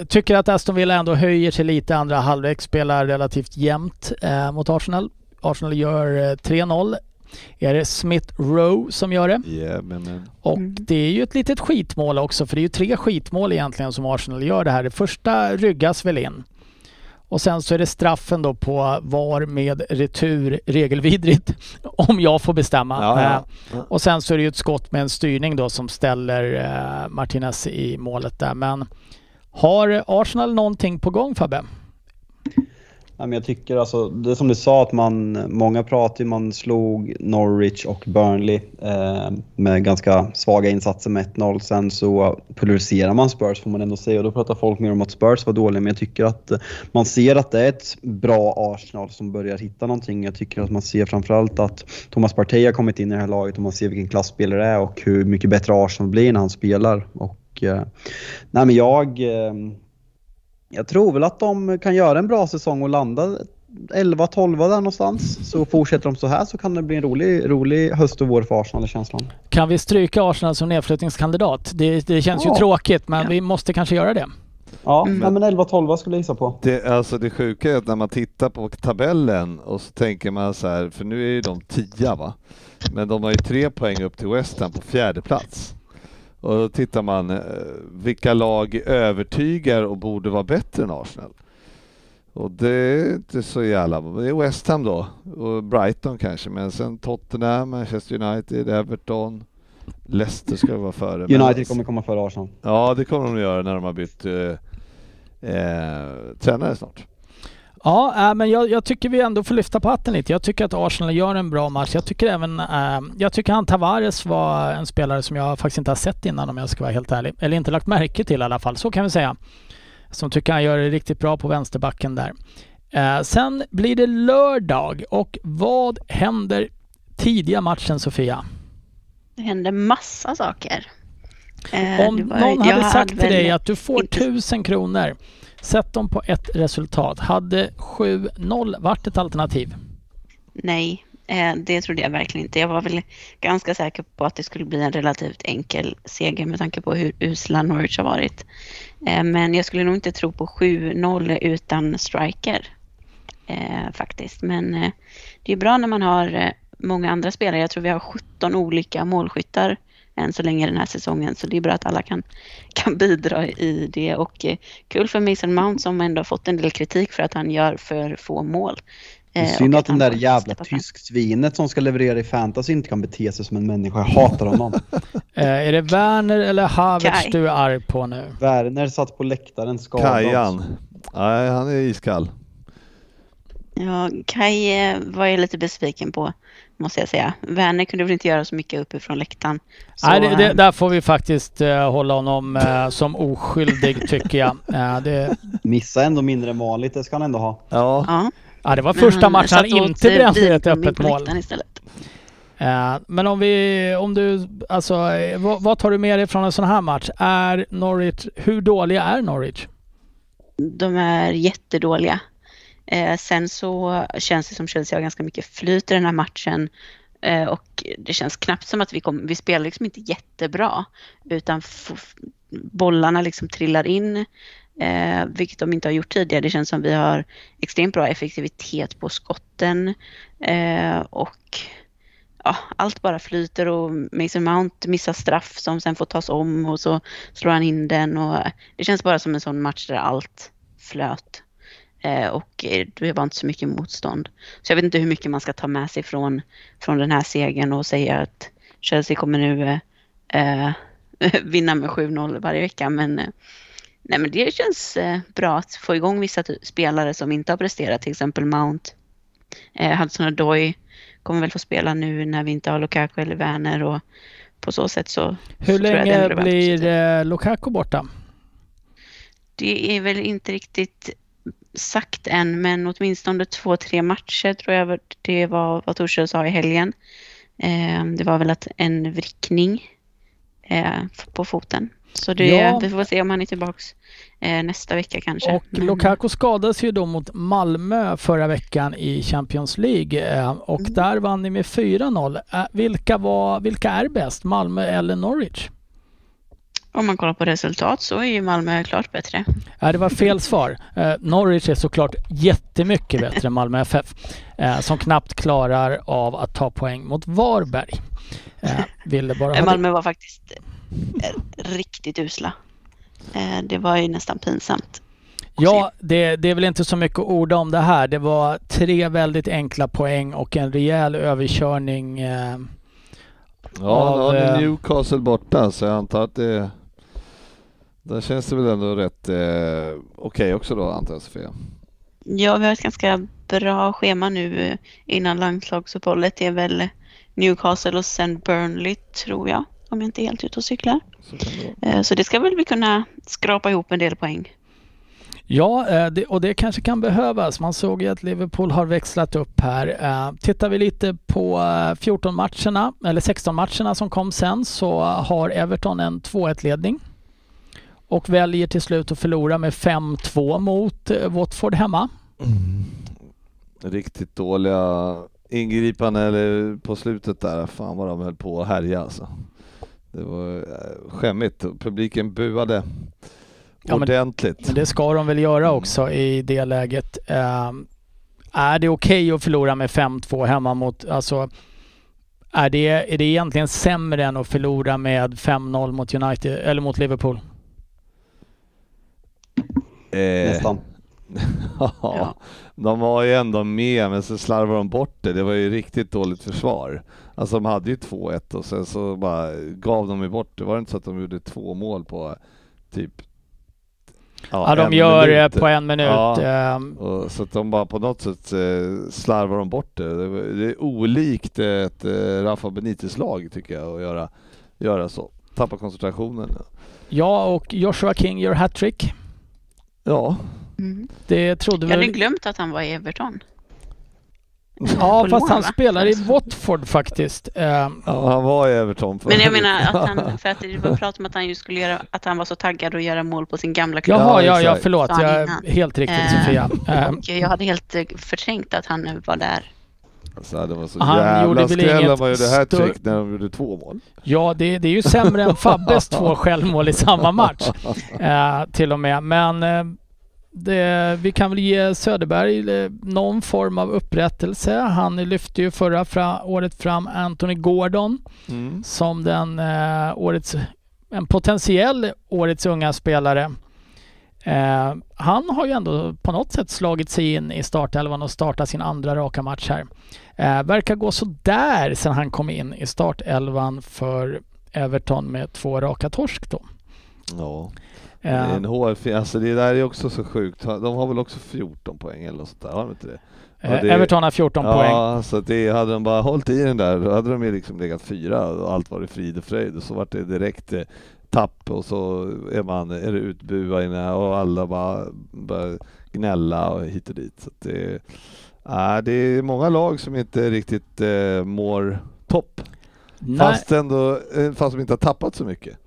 Tycker att Aston Villa ändå höjer sig lite. Andra halvlek spelar relativt jämnt eh, mot Arsenal. Arsenal gör eh, 3-0. Är det Smith Rowe som gör det? Ja, men. Och Mm. det är ju ett litet skitmål också, för det är ju tre skitmål egentligen som Arsenal gör det här. Det första ryggas väl in. Och sen så är det straffen då på VAR med retur regelvidrigt, om jag får bestämma. Ja, ja. Eh, och sen så är det ju ett skott med en styrning då som ställer eh, Martinez i målet där. Men har Arsenal någonting på gång Fabbe? Men jag tycker alltså, det är som du sa att man, många pratar ju, man slog Norwich och Burnley eh, med ganska svaga insatser med 1-0. Sen så pulveriserar man Spurs får man ändå säga och då pratar folk mer om att Spurs var dåliga men jag tycker att man ser att det är ett bra Arsenal som börjar hitta någonting. Jag tycker att man ser framförallt att Thomas Partey har kommit in i det här laget och man ser vilken klassspelare det är och hur mycket bättre Arsenal blir när han spelar. Och, eh, nej men jag eh, jag tror väl att de kan göra en bra säsong och landa 11-12 där någonstans. Så fortsätter de så här så kan det bli en rolig, rolig höst och vår för Arsenal känslan. Kan vi stryka Arsenal som nedflyttningskandidat? Det, det känns ju Ja. tråkigt men vi måste kanske göra det. Ja, Mm. men 11-12 skulle jag gissa på. Det, alltså det sjuka är att när man tittar på tabellen och så tänker man så här, för nu är ju de tia va? Men de har ju tre poäng upp till West Ham på fjärde plats. Och då tittar man, eh, vilka lag övertygar och borde vara bättre än Arsenal? Och det är inte så jävla... Det är West Ham då, och Brighton kanske, men sen Tottenham, Manchester United, Everton, Leicester ska vara före. United kommer komma före Arsenal. Ja, det kommer de att göra när de har bytt eh, eh, tränare snart. Ja, äh, men jag, jag tycker vi ändå får lyfta på hatten lite. Jag tycker att Arsenal gör en bra match. Jag tycker även, äh, jag tycker han Tavares var en spelare som jag faktiskt inte har sett innan om jag ska vara helt ärlig. Eller inte lagt märke till i alla fall, så kan vi säga. Som tycker han gör det riktigt bra på vänsterbacken där. Eh, sen blir det lördag och vad händer tidiga matchen Sofia? Det hände massa saker. Om var- någon hade sagt till väl dig att du får tusen kronor Sätt dem på ett resultat. Hade 7-0 varit ett alternativ? Nej, eh, det trodde jag verkligen inte. Jag var väl ganska säker på att det skulle bli en relativt enkel seger med tanke på hur usla Norwich har varit. Eh, men jag skulle nog inte tro på 7-0 utan striker. Eh, faktiskt. Men det är bra när man har många andra spelare. Jag tror vi har 17 olika målskyttar än så länge den här säsongen. Så det är bra att alla kan, kan bidra i det. Och eh, kul för Mason Mount som ändå har fått en del kritik för att han gör för få mål. Det är Eh, synd att den där jävla tysksvinet som ska leverera i fantasy inte kan bete sig som en människa. Jag hatar honom. Eh, är det Werner eller Havertz Kai. du är arg på nu? Werner satt på läktaren skadad. Kajan. Nej, han är iskall. Ja, Kai eh, var jag lite besviken på, måste jag säga. Werner kunde väl inte göra så mycket uppifrån läktaren. Så, Nej, det, det, eh, där får vi faktiskt eh, hålla honom eh, som oskyldig tycker jag. Eh, det, Missa ändå mindre än vanligt, det ska han ändå ha. Ja, ja, ja, det var men första matchen han inte sig brände ett öppet mål. Istället. Eh, men om vi, om du, alltså eh, vad, vad tar du med dig från en sån här match? Är Norwich, hur dåliga är Norwich? De är jättedåliga. Eh, sen så känns det som Chelsea har ganska mycket flyt i den här matchen. Eh, och det känns knappt som att vi kommer, vi spelar liksom inte jättebra. Utan f- bollarna liksom trillar in. Eh, vilket de inte har gjort tidigare. Det känns som vi har extremt bra effektivitet på skotten. Eh, och ja, allt bara flyter och Mason Mount missar straff som sen får tas om och så slår han in den. Och det känns bara som en sån match där allt flöt. Eh, och det var inte så mycket motstånd. Så jag vet inte hur mycket man ska ta med sig från, från den här segern och säga att Chelsea kommer nu eh, vinna med 7-0 varje vecka. Men, eh, nej, men det känns bra att få igång vissa spelare som inte har presterat, till exempel Mount. Eh, Hudson Odoi kommer väl få spela nu när vi inte har Lukaku eller Werner och på så sätt så Hur så länge blir Lukaku borta? Det är väl inte riktigt sagt än, men åtminstone två, tre matcher tror jag det var vad Torshäll sa i helgen. Eh, det var väl att en vrickning eh, på foten. Så det, Ja. vi får se om han är tillbaks eh, nästa vecka kanske. Och Men- Lukaku skadades ju då mot Malmö förra veckan i Champions League eh, och Mm. där vann ni med 4-0. Eh, vilka, var, vilka är bäst, Malmö eller Norwich? Om man kollar på resultat så är ju Malmö klart bättre. Nej, det var fel svar. Eh, Norwich är såklart jättemycket bättre än Malmö FF eh, som knappt klarar av att ta poäng mot Varberg. Eh, ville bara. Malmö var faktiskt riktigt usla. Det var ju nästan pinsamt. Ja, det, det är väl inte så mycket att orda om det här. Det var tre väldigt enkla poäng och en rejäl överkörning. Eh, ja Av, nu har ni Newcastle borta så jag antar att det... Där känns det väl ändå rätt eh, okej också då antar jag Sofia? Ja, vi har ett ganska bra schema nu eh, innan landslagsuppehållet. Det är väl Newcastle och sen Burnley tror jag, om jag inte är helt ute och cyklar. Så det. Eh, Så det ska väl vi kunna skrapa ihop en del poäng. Ja, eh, det, och det kanske kan behövas. Man såg ju att Liverpool har växlat upp här. Tittar vi lite på eh, 14 matcherna, eller 16 matcherna som kom sen, så har Everton en 2-1-ledning. Och väljer till slut att förlora med 5-2 mot eh, Watford hemma. Riktigt dåliga ingripanden eller på slutet där. Fan vad de höll på att härja alltså. Det var eh, skämmigt. Publiken buade Ja, men- ordentligt. Men det ska de väl göra också i det läget. Eh, är det okej att förlora med 5-2 hemma mot, alltså är det, är det egentligen sämre än att förlora med 5-0 mot United, eller mot Liverpool? Eh, Nästan. ja, de var ju ändå med men så slarvade de bort det. Det var ju riktigt dåligt försvar. Alltså de hade ju 2-1 och sen så bara gav de ju bort det. Var det inte så att de gjorde två mål på typ Ja, de en gör minut? det på en minut. Ja. Ehm, Och så att de bara på något sätt eh, slarvar de bort det. Det är olikt ett eh, Rafa Benitez-lag tycker jag att göra, göra så. Tappa koncentrationen. Ja, och Joshua King gör hattrick. Ja, Mm. Det trodde Jag hade väl... glömt att han var i Everton. Ja, på fast lån, han va? spelar i Watford faktiskt. Eh, Ja, han var i Everton. Men jag menar att han, för att det var prat om att han ju skulle göra, att han var så taggad att göra mål på sin gamla klubb. Jaha, ja, ja, förlåt. Jag, helt riktigt Eh, Sofia. Eh, jag hade helt förträngt att han nu var där. Alltså, det var så Han jävla gjorde väl inget när man gjorde stör- hattrick när de gjorde två mål. Ja, det, det är ju sämre än Fabbes två självmål i samma match. Eh, till och med. Men eh, det, vi kan väl ge Söderberg eh, någon form av upprättelse. Han lyfte ju förra fra, året fram Anthony Gordon Mm. som den eh, årets, en potentiell årets unga spelare. Eh, han har ju ändå på något sätt slagit sig in i startelvan och startat sin andra raka match här. Eh, verkar gå så där sen han kom in i startelvan för Everton med två raka torsk då. Ja, det är Eh, en hårfin, alltså det där är också så sjukt. De har väl också 14 poäng eller något sånt där, har de inte det? Ja, eh, det- Everton har 14 poäng. Ja, så det hade de bara hållit i den där, då hade de ju liksom legat fyra och allt varit frid och fröjd och så vart det direkt eh, tapp och så är man, är det och alla bara börjar gnälla och hit och dit. Så det, äh, det är många lag som inte riktigt eh, mår topp. Nej, Fast ändå, eh, fast de inte har tappat så mycket.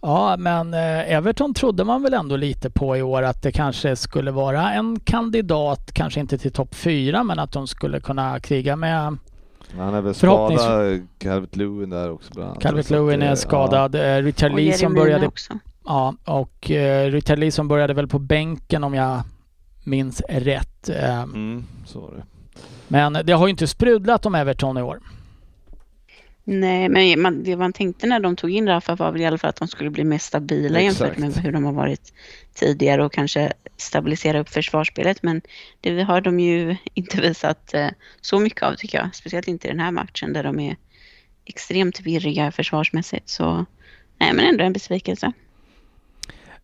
Ja, men eh, Everton trodde man väl ändå lite på i år att det kanske skulle vara en kandidat, kanske inte till topp fyra, men att de skulle kunna kriga med Han är väl Förhoppnings- skadad, Calvert Lewin där också bland annat. Calvert Lewin är skadad. Eh, Richard Lee som började, också. ja, och eh, Richard Lee som började väl på bänken om jag minns rätt. Eh, mm, så var det. Men det har ju inte sprudlat om Everton i år. Nej, men man, det man tänkte när de tog in Rafa var väl i alla fall att de skulle bli mer stabila jämfört Exakt. med hur de har varit tidigare och kanske stabilisera upp försvarsspelet. Men det har de ju inte visat eh, så mycket av tycker jag. Speciellt inte i den här matchen där de är extremt virriga försvarsmässigt. Så nej, men ändå en besvikelse.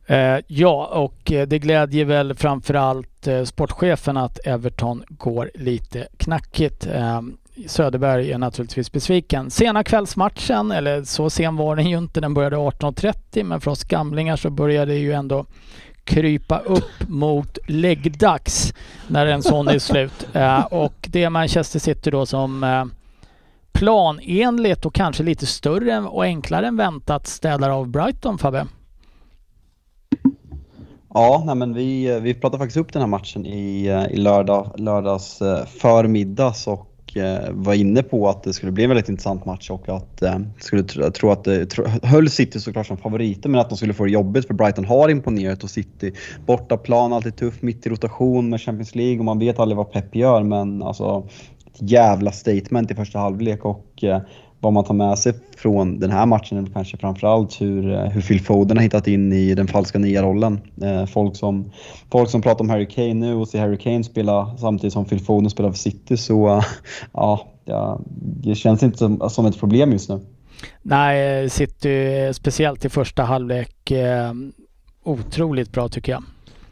Eh, ja, och eh, det glädjer väl framförallt eh, sportchefen att Everton går lite knackigt. Eh, Söderberg är naturligtvis besviken. Sena kvällsmatchen, eller så sen var den ju inte, den började 18.30 men för oss gamlingar så började det ju ändå krypa upp mot läggdags när en sån är slut. Eh, och det är Manchester City då som eh, planenligt och kanske lite större och enklare än väntat städar av Brighton, Fabbe. Ja, nej men vi, eh, vi pratade faktiskt upp den här matchen i, eh, i lördag, lördags eh, förmiddags och var inne på att det skulle bli en väldigt intressant match och att eh, skulle tro, tro att det tro, höll City såklart som favoriter men att de skulle få det jobbigt för Brighton har imponerat och City bortaplan, alltid tuff, mitt i rotation med Champions League och man vet aldrig vad Pep gör men alltså ett jävla statement i första halvlek och eh, vad man tar med sig från den här matchen är kanske framförallt hur, eh, hur Phil Foden har hittat in i den falska nia rollen. Eh, folk, som, folk som pratar om Harry Kane nu och ser Harry Kane spela samtidigt som Phil Foden spelar för City så ja, ja, det känns inte som, som ett problem just nu. Nej, City speciellt i första halvlek eh, otroligt bra tycker jag.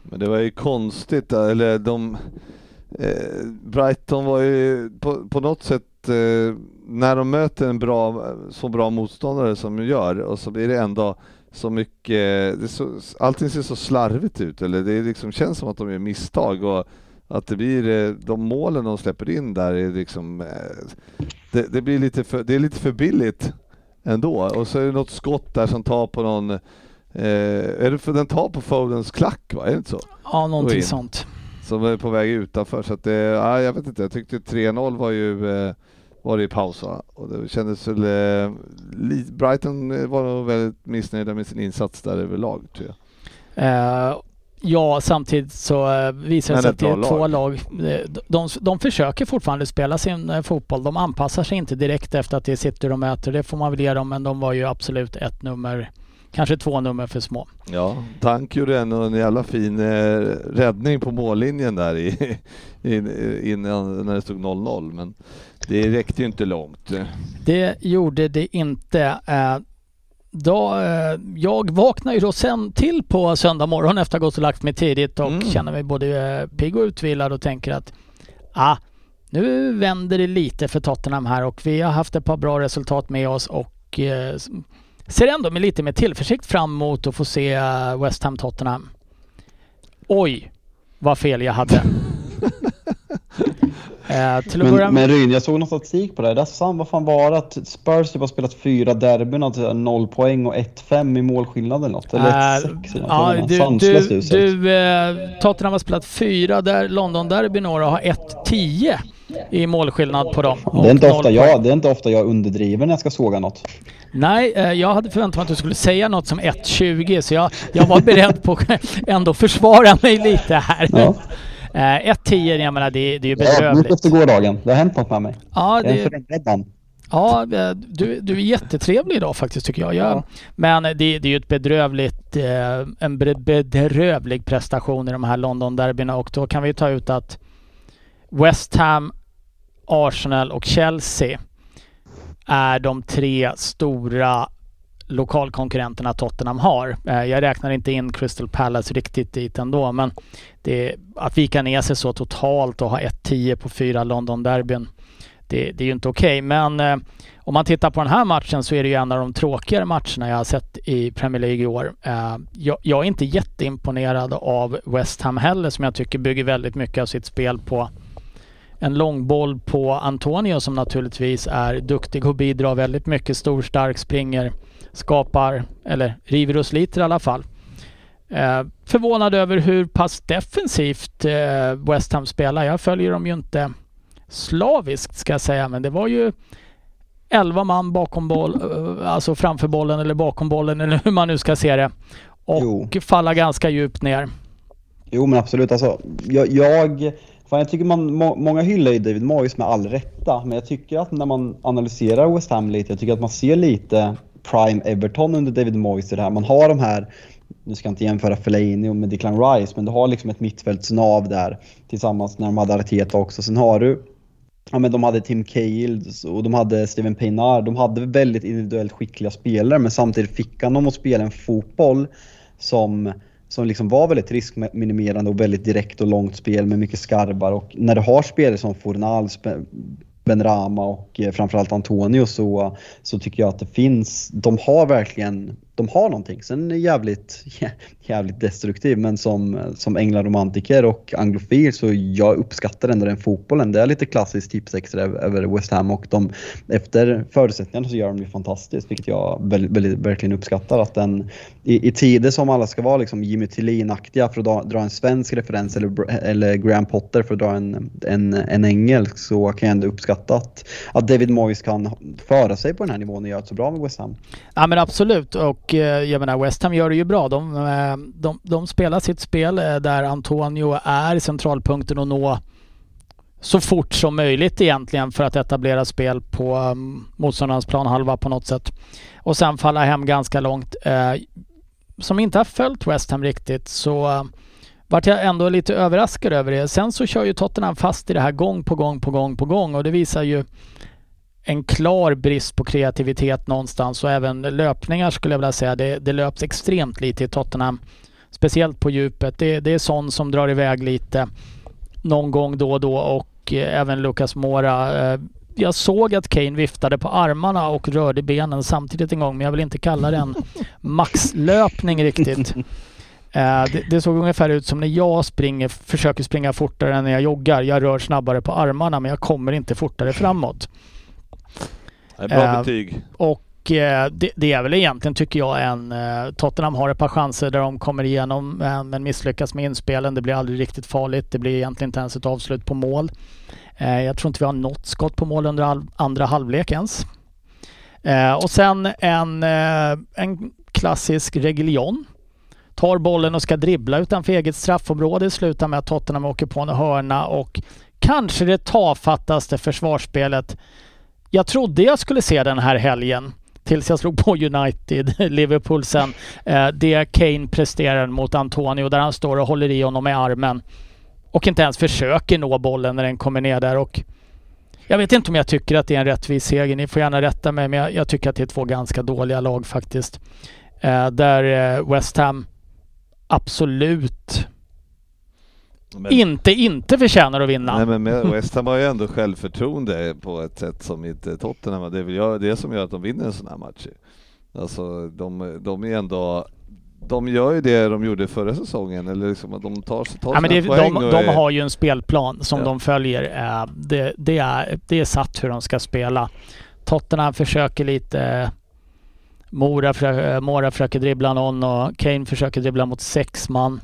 Men det var ju konstigt, eller de... Eh, Brighton var ju på, på något sätt, eh, när de möter en bra, så bra motståndare som de gör, och så blir det ändå så mycket, det så, allting ser så slarvigt ut, eller det liksom, känns som att de gör misstag och att det blir, eh, de målen de släpper in där är liksom, eh, det, det blir lite för, det är lite för billigt ändå. Och så är det något skott där som tar på någon, eh, är det för den tar på Fodens klack va? Är det inte så? Ja, någonting in. sånt. som är på väg utanför. Så att det, ja, jag vet inte, jag tyckte 3-0 var ju eh, var det i paus va? Och det kändes väl, eh, Brighton var nog väldigt missnöjda med sin insats där överlag tror jag. Eh, ja, samtidigt så eh, visar det sig att det är två lag. Eh, De, de, de försöker fortfarande spela sin fotboll. De anpassar sig inte direkt efter att det är City de möter. Det får man väl ge dem, men de var ju absolut ett nummer, kanske två nummer för små. Ja, Tank gjorde ändå en jävla fin eh, räddning på mållinjen där i, in, innan när det stod 0-0 men det räckte ju inte långt. Det gjorde det inte. Eh, då, eh, jag vaknar ju då sen till på söndag morgon efter att ha gått och lagt mig tidigt och Mm. känner mig både eh, pigg och utvilad och tänker att ah, nu vänder det lite för Tottenham här och vi har haft ett par bra resultat med oss och eh, ser ändå med lite mer tillförsikt fram emot att få se West Ham Tottenham. Oj, vad fel jag hade. Eh, till att börja Men, med... men Ryn, jag såg någon statistik på det. Där sa han, vad fan var det? Att Spurs typ har spelat fyra derbyn, alltså noll poäng och 1-5 i målskillnad eller något? Eller Eh, 1-6 eller något. ja, Det du, sanslöst du, du eh, Tottenham har spelat fyra där, London-derbyn och har 1-10 i målskillnad på dem. det, är inte Och ofta jag, det är inte ofta jag underdriver när jag ska såga något. Nej, eh, jag hade förväntat mig att du skulle säga något som 1-20 så jag, jag var beredd på att ändå försvara mig lite här. Ja. Eh, 1-10, jag menar det, det är ju bedrövligt. efter gårdagen. Det har hänt något med mig. Ja, Jag är det, förändrad. Ja, eh, du, du är jättetrevlig idag faktiskt tycker jag. jag Ja. Men det, det är ju ett bedrövligt, eh, en bedrövlig prestation i de här London-derbyna och då kan vi ta ut att West Ham, Arsenal och Chelsea är de tre stora lokalkonkurrenterna Tottenham har. Eh, jag räknar inte in Crystal Palace riktigt dit ändå men det, att vika ner sig så totalt och ha 1-10 på fyra London-derbyn det, det är ju inte okej. Men eh, om man tittar på den här matchen så är det ju en av de tråkigare matcherna jag har sett i Premier League i år. Eh, jag, jag är inte jätteimponerad av West Ham heller som jag tycker bygger väldigt mycket av sitt spel på en långboll på Antonio som naturligtvis är duktig och bidrar väldigt mycket. Stor, stark, springer, skapar, eller river och sliter i alla fall. Eh, förvånad över hur pass defensivt eh, West Ham spelar. Jag följer dem ju inte slaviskt ska jag säga, men det var ju 11 man bakom boll, eh, alltså framför bollen eller bakom bollen eller hur man nu ska se det. Och Jo. falla ganska djupt ner. Jo men absolut, alltså jag, jag, fan, jag tycker man, må, många hyllar ju David Moyes med all rätta, men jag tycker att när man analyserar West Ham lite, jag tycker att man ser lite Prime Everton under David Moyes det här. Man har de här, nu ska jag inte jämföra Fellaini med Declan Rice, men du har liksom ett mittfältsnav där tillsammans när de hade Arteta också. Sen har du Ja men de hade Tim Cahill och de hade Steven Pienaar. De hade väldigt individuellt skickliga spelare men samtidigt fick han dem att spela en fotboll som, som liksom var väldigt riskminimerande och väldigt direkt och långt spel med mycket skarvar. Och när du har spelare som Fornal, Benrama och eh, framförallt Antonio så, så tycker jag att det finns, de har verkligen, de har någonting. Sen är jävligt, jävligt destruktiv men som, som änglaromantiker och anglofil så jag uppskattar ändå den fotbollen. Det är lite klassiskt tips över West Ham och de, efter förutsättningarna så gör de det fantastiskt vilket jag väldigt, väldigt, verkligen uppskattar. Att den, i, I tider som alla ska vara liksom Jimmy Tillin-aktiga för att dra, dra en svensk referens eller, eller Graham Potter för att dra en, en, en engelsk så kan jag ändå uppskatta att, att David Moyes kan föra sig på den här nivån och göra det så bra med West Ham. Ja men absolut och och eh, jag menar West Ham gör det ju bra. De, eh, de, de spelar sitt spel eh, där Antonio är centralpunkten och nå så fort som möjligt egentligen för att etablera spel på mm, um, motståndarens planhalva på något sätt. Och sen falla hem ganska långt. Eh, som inte har följt West Ham riktigt så uh, vart jag ändå lite överraskad över det. Sen så kör ju Tottenham fast i det här gång på gång på gång på gång och det visar ju en klar brist på kreativitet någonstans och även löpningar skulle jag vilja säga. Det, det löps extremt lite i Tottenham. Speciellt på djupet. Det, det är sån som drar iväg lite någon gång då och då och eh, även Lucas Mora. Eh, jag såg att Kane viftade på armarna och rörde benen samtidigt en gång men jag vill inte kalla det en maxlöpning riktigt. Eh, det, det såg ungefär ut som när jag springer, försöker springa fortare än när jag joggar. Jag rör snabbare på armarna men jag kommer inte fortare framåt. Bra Eh, betyg. Och eh, det, det är väl egentligen, tycker jag, en... Eh, Tottenham har ett par chanser där de kommer igenom men, misslyckas med inspelen. Det blir aldrig riktigt farligt. Det blir egentligen inte ens ett avslut på mål. Eh, jag tror inte vi har något skott på mål under andra halvlek ens. Och sen en, en klassisk Reguilon. Tar bollen och ska dribbla utanför eget straffområde. Slutar med att Tottenham åker på en hörna och kanske det tafattaste försvarsspelet jag trodde jag skulle se den här helgen tills jag slog på United, Liverpool sen. Eh, det Kane presterar mot Antonio där han står och håller i honom i armen och inte ens försöker nå bollen när den kommer ner där och jag vet inte om jag tycker att det är en rättvis seger. Ni får gärna rätta mig men jag, jag tycker att det är två ganska dåliga lag faktiskt. Eh, där eh, West Ham absolut men, inte, inte förtjänar att vinna. nej, men West Ham har ju ändå självförtroende på ett sätt som inte Tottenham har. Det är väl jag- det som gör att de vinner en sån här match. Alltså de, de är ändå de gör ju det de gjorde förra säsongen, eller liksom att de tar, tar Ja, men det, poäng de, de är- har ju en spelplan som Ja. de följer. Eh, Det, det, är, det är satt hur de ska spela. Tottenham försöker lite... Mora, Mora försöker dribbla någon och Kane försöker dribbla mot sex man.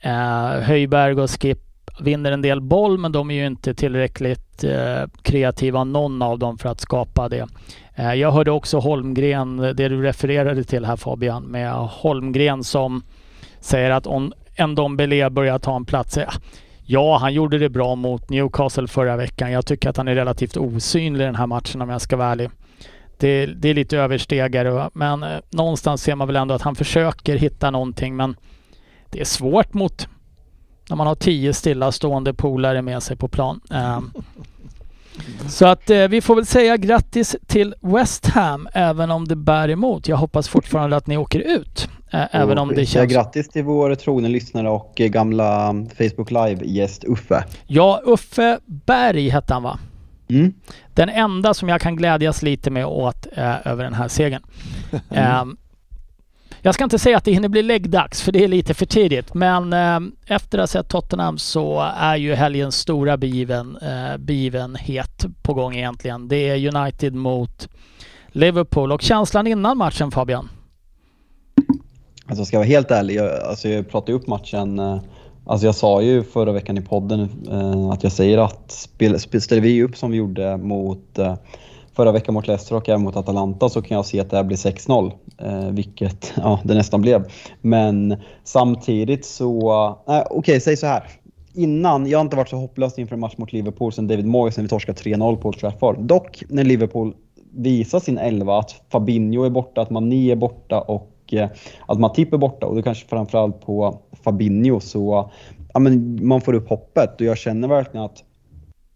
Eh, Höjberg och Skip vinner en del boll men de är ju inte tillräckligt eh, kreativa någon av dem för att skapa det. Eh, jag hörde också Holmgren, det du refererade till här Fabian, med Holmgren som säger att om en Dombele börjar ta en plats. Eh, ja, han gjorde det bra mot Newcastle förra veckan. Jag tycker att han är relativt osynlig i den här matchen om jag ska vara ärlig. Det, det är lite överstegare men eh, någonstans ser man väl ändå att han försöker hitta någonting men det är svårt mot när man har tio stillastående polare med sig på plan. Ehm, så att eh, vi får väl säga grattis till West Ham även om det bär emot. Jag hoppas fortfarande att ni åker ut. eh, även om det känns... Grattis till vår trogna lyssnare och eh, gamla Facebook Live-gäst Uffe. Ja, Uffe Berg hette han va? Mm. Den enda som jag kan glädjas lite med åt eh, över den här segern. Jag ska inte säga att det hinner bli läggdags för det är lite för tidigt. Men eh, efter att ha sett Tottenham så är ju helgens stora begiven, eh, begivenhet på gång egentligen. Det är United mot Liverpool och känslan innan matchen Fabian? Alltså ska jag vara helt ärlig, jag, alltså jag pratade upp matchen. eh, Alltså jag sa ju förra veckan i podden eh, att jag säger att spel, spel, ställer vi upp som vi gjorde mot eh, förra veckan mot Leicester och även mot Atalanta så kan jag se att det här blir 6-0. Eh, vilket ja, det nästan blev. Men samtidigt så, eh, okej säg så här. Innan, jag har inte varit så hopplös inför en match mot Liverpool sen David Moyes när vi torskade 3-0 på Old Trafford. Dock när Liverpool visar sin elva, att Fabinho är borta, att Mané är borta och eh, att Matip är borta och då kanske framförallt på Fabinho så ja, men man får upp hoppet och jag känner verkligen att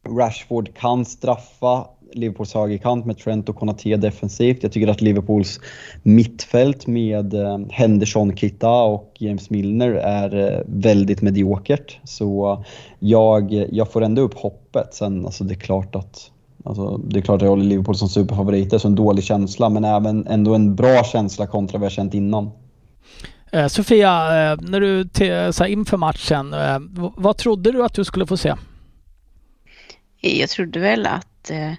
Rashford kan straffa Liverpools högerkant med Trent och Konaté defensivt. Jag tycker att Liverpools mittfält med eh, Henderson, Kita och James Milner är eh, väldigt mediokert. Så jag, jag får ändå upp hoppet. Sen alltså det är klart att Alltså, det är klart att jag håller Liverpool som superfavoriter, så en dålig känsla, men även ändå en bra känsla kontra vad jag känt innan. Eh, Sofia, eh, när du te- så här, inför matchen, eh, vad trodde du att du skulle få se? Jag trodde väl att, att, eh,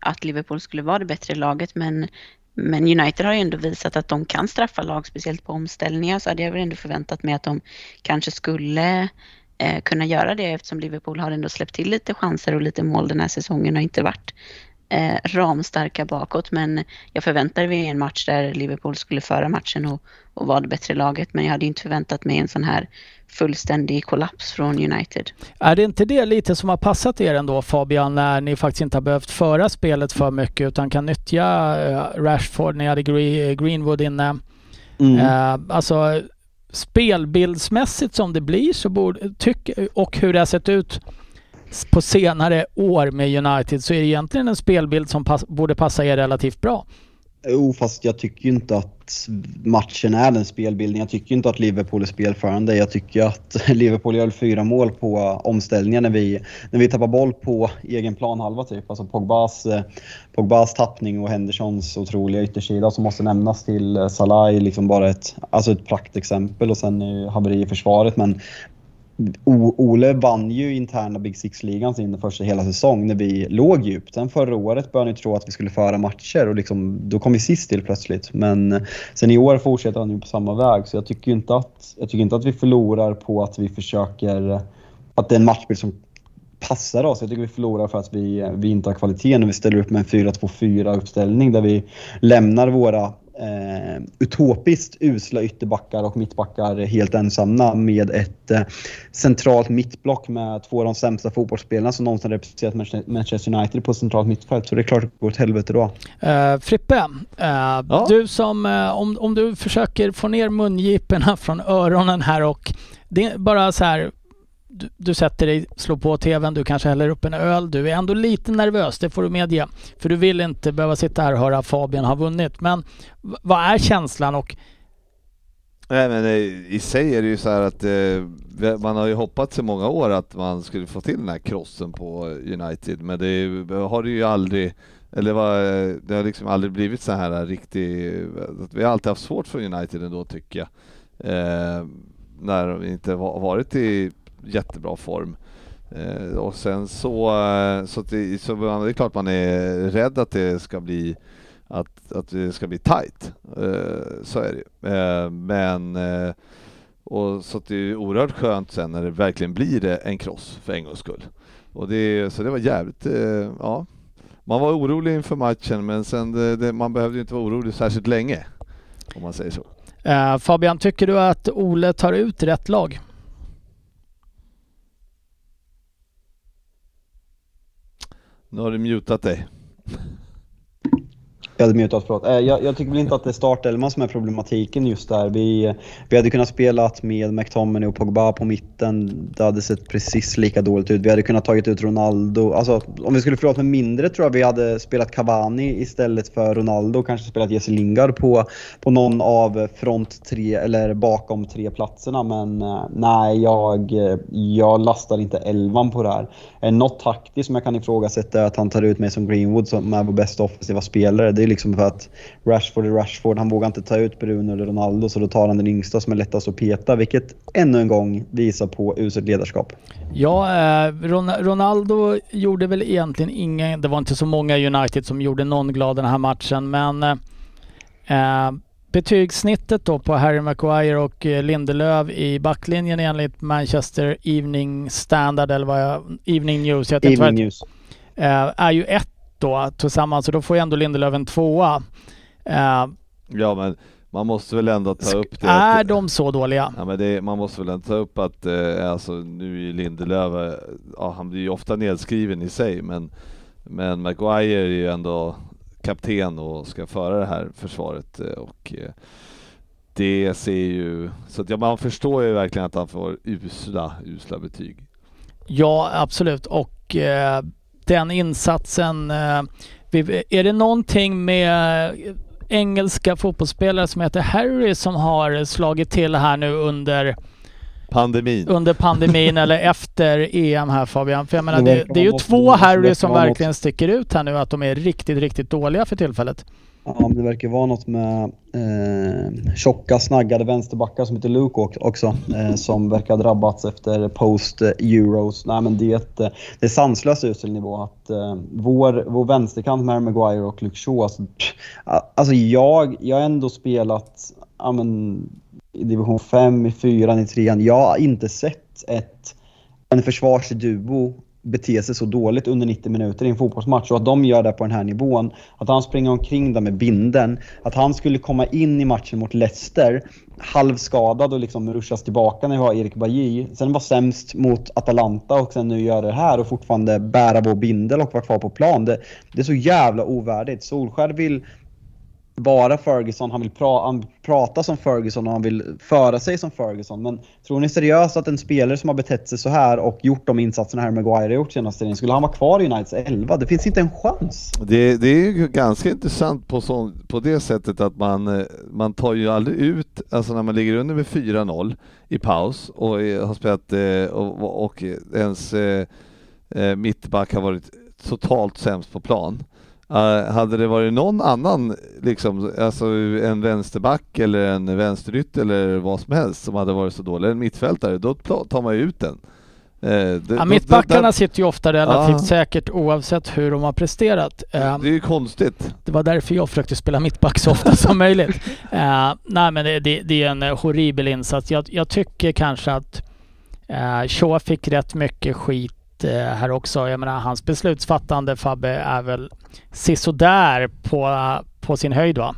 att Liverpool skulle vara det bättre laget men, men United har ju ändå visat att de kan straffa lag, speciellt på omställningar, så hade jag väl ändå förväntat mig att de kanske skulle eh, kunna göra det eftersom Liverpool har ändå släppt till lite chanser och lite mål den här säsongen och inte varit eh, ramstarka bakåt. Men jag förväntade mig en match där Liverpool skulle föra matchen och, och vara det bättre laget. Men jag hade inte förväntat mig en sån här fullständig kollaps från United. Är det inte det lite som har passat er ändå Fabian, när ni faktiskt inte har behövt föra spelet för mycket utan kan nyttja eh, Rashford, ni hade Gre- Greenwood inne. Mm. Eh, alltså spelbildsmässigt som det blir så borde, tyck, och hur det har sett ut på senare år med United så är det egentligen en spelbild som pass, borde passa er relativt bra. Jo, fast jag tycker ju inte att matchen är den spelbilden. Jag tycker ju inte att Liverpool är spelförande. Jag tycker att Liverpool gör fyra mål på omställningar när vi, när vi tappar boll på egen planhalva typ. Alltså Pogbas, eh, Pogbas tappning och Hendersons otroliga yttersida som måste nämnas till eh, Salah är liksom bara ett, alltså ett praktexempel och sen haveri i försvaret. Men O- Ole vann ju interna Big Six-ligan sin första hela säsong när vi låg djupt. Sen förra året började ni tro att vi skulle föra matcher och liksom, då kom vi sist till plötsligt. Men eh, sen i år fortsätter han ju på samma väg så jag tycker inte att, jag tycker inte att vi förlorar på att vi försöker, eh, att det är en matchbild som passar oss. Jag tycker vi förlorar för att vi, eh, vi inte har kvalitet när vi ställer upp med en 4-2-4 uppställning där vi lämnar våra eh, utopiskt usla ytterbackar och mittbackar helt ensamma med ett eh, centralt mittblock med två av de sämsta fotbollsspelarna som någonsin representerat Manche- Manchester United på centralt mittfält. Så det är klart att det går åt helvete då. Uh, Frippe, eh, Ja. du som, eh, om, om du försöker få ner mungiporna från öronen här och det är bara så här, du, du sätter dig, slår på tvn, du kanske häller upp en öl, du är ändå lite nervös, det får du medge. För du vill inte behöva sitta här och höra Fabian ha vunnit. Men v- vad är känslan och Nej men eh, i sig är det ju så här att eh, man har ju hoppats i många år att man skulle få till den här krossen på United, men det är- eh, har det ju aldrig, eller var, eh, det har liksom aldrig blivit så här riktigt, vi har alltid haft svårt för United ändå tycker jag. Eh, när de inte varit i jättebra form. Eh, och sen så, eh, så, att det, så man, det är klart man är rädd att det ska bli att, att det ska bli tight. Eh, så är det ju. Eh, men eh, och så att det är oerhört skönt sen när det verkligen blir det en kross, för en gångs skull. Och det, så det var jävligt, eh, ja. Man var orolig inför matchen men sen det, det, man behövde ju inte vara orolig särskilt länge. Om man säger så. Eh, Fabian, tycker du att Ole tar ut rätt lag? Nu har du mutat dig. Jag hade mutat, förlåt. Eh, jag, jag tycker väl inte att det är startelvan som är problematiken just där. Vi, vi hade kunnat spela med McTominay och Pogba på mitten. Det hade sett precis lika dåligt ut. Vi hade kunnat tagit ut Ronaldo. Alltså, om vi skulle förlåta med mindre tror jag vi hade spelat Cavani istället för Ronaldo. Kanske spelat Jesse Lingard på, på någon av front tre eller bakom tre platserna. Men eh, nej, jag, jag lastar inte elvan på det här. Eh, något taktiskt som jag kan ifrågasätta är att han tar ut mig som Greenwood som är vår bästa offensiva spelare. Det är liksom för att Rashford är Rashford. Han vågar inte ta ut Bruno eller Ronaldo så då tar han den yngsta som är lättast att peta. Vilket ännu en gång visar på uselt ledarskap. Ja, eh, Ron- Ronaldo gjorde väl egentligen ingen, det var inte så många i United som gjorde någon glad den här matchen, men eh, eh betygssnittet då på Harry Maguire och eh, Lindelöf i backlinjen enligt Manchester Evening Standard eller vad jag, Evening News, vad Evening News. eh, är ju ett då tillsammans och då får ju ändå Lindelöf en tvåa. Eh, Ja men man måste väl ändå ta upp det. är att- de så dåliga? Ja, men det, man måste väl ändå ta upp att eh, alltså, nu är Lindelöf, ja, han blir ju ofta nedskriven i sig men, men Maguire är ju ändå kapten och ska föra det här försvaret eh, och eh, det ser ju, så att, ja, man förstår ju verkligen att han får usla, usla betyg. Ja, absolut. Och eh, den insatsen... Eh, är det någonting med engelska fotbollsspelare som heter Harry som har slagit till här nu under, Pandemin. under pandemin eller efter EM här Fabian? För jag menar, Det det, är ju två Harry som verkligen sticker ut här nu, att de är riktigt, riktigt dåliga för tillfället. Ja, det verkar vara något med eh, tjocka, snaggade vänsterbackar som heter Luke ock- också. Eh, som verkar ha drabbats efter post-euros. Nej men det är, ett, eh, det är sanslöst usel nivå. Att, eh, vår, vår vänsterkant med Maguire och Luke Shaw. Alltså, pff, alltså jag, jag har ändå spelat ja, men, i division 5, i 4, i 3. Jag har inte sett ett, en försvarsduo bete sig så dåligt under 90 minuter i en fotbollsmatch och att de gör det på den här nivån. Att han springer omkring där med binden. Att han skulle komma in i matchen mot Leicester halvskadad och liksom ruschas tillbaka när vi har Erik Bajy. Sen var sämst mot Atalanta och sen nu gör det här och fortfarande bära vår bindel och vara kvar på plan. Det, det är så jävla ovärdigt. Solskär vill vara Ferguson, han vill pra han prata som Ferguson och han vill föra sig som Ferguson. Men tror ni seriöst att en spelare som har betett sig så här och gjort de insatserna här Maguire har gjort senaste tiden, skulle han vara kvar i Uniteds 11? Det finns inte en chans. Det, det är ju ganska intressant på, så, på det sättet att man, eh, man tar ju aldrig ut, alltså när man ligger under med 4-0 i paus och eh, har spelat eh, och, och ens mittback har varit totalt sämst på plan. Eh, hade det varit någon annan, liksom, alltså en vänsterback eller en vänsterytter eller vad som helst som hade varit så dålig, en mittfältare, då tar man ju ut den. Eh, Ja, mittbackarna sitter ju ofta relativt Ja. säkert oavsett hur de har presterat. Eh, det är ju konstigt. Det var därför jag försökte spela mittback så ofta som möjligt. Eh, nej men det, det, det är en eh, horribel insats. Jag, jag tycker kanske att uh, Shaw fick rätt mycket skit Eh, här också. Jag menar hans beslutsfattande Fabbe är väl sisådär på, på sin höjd va?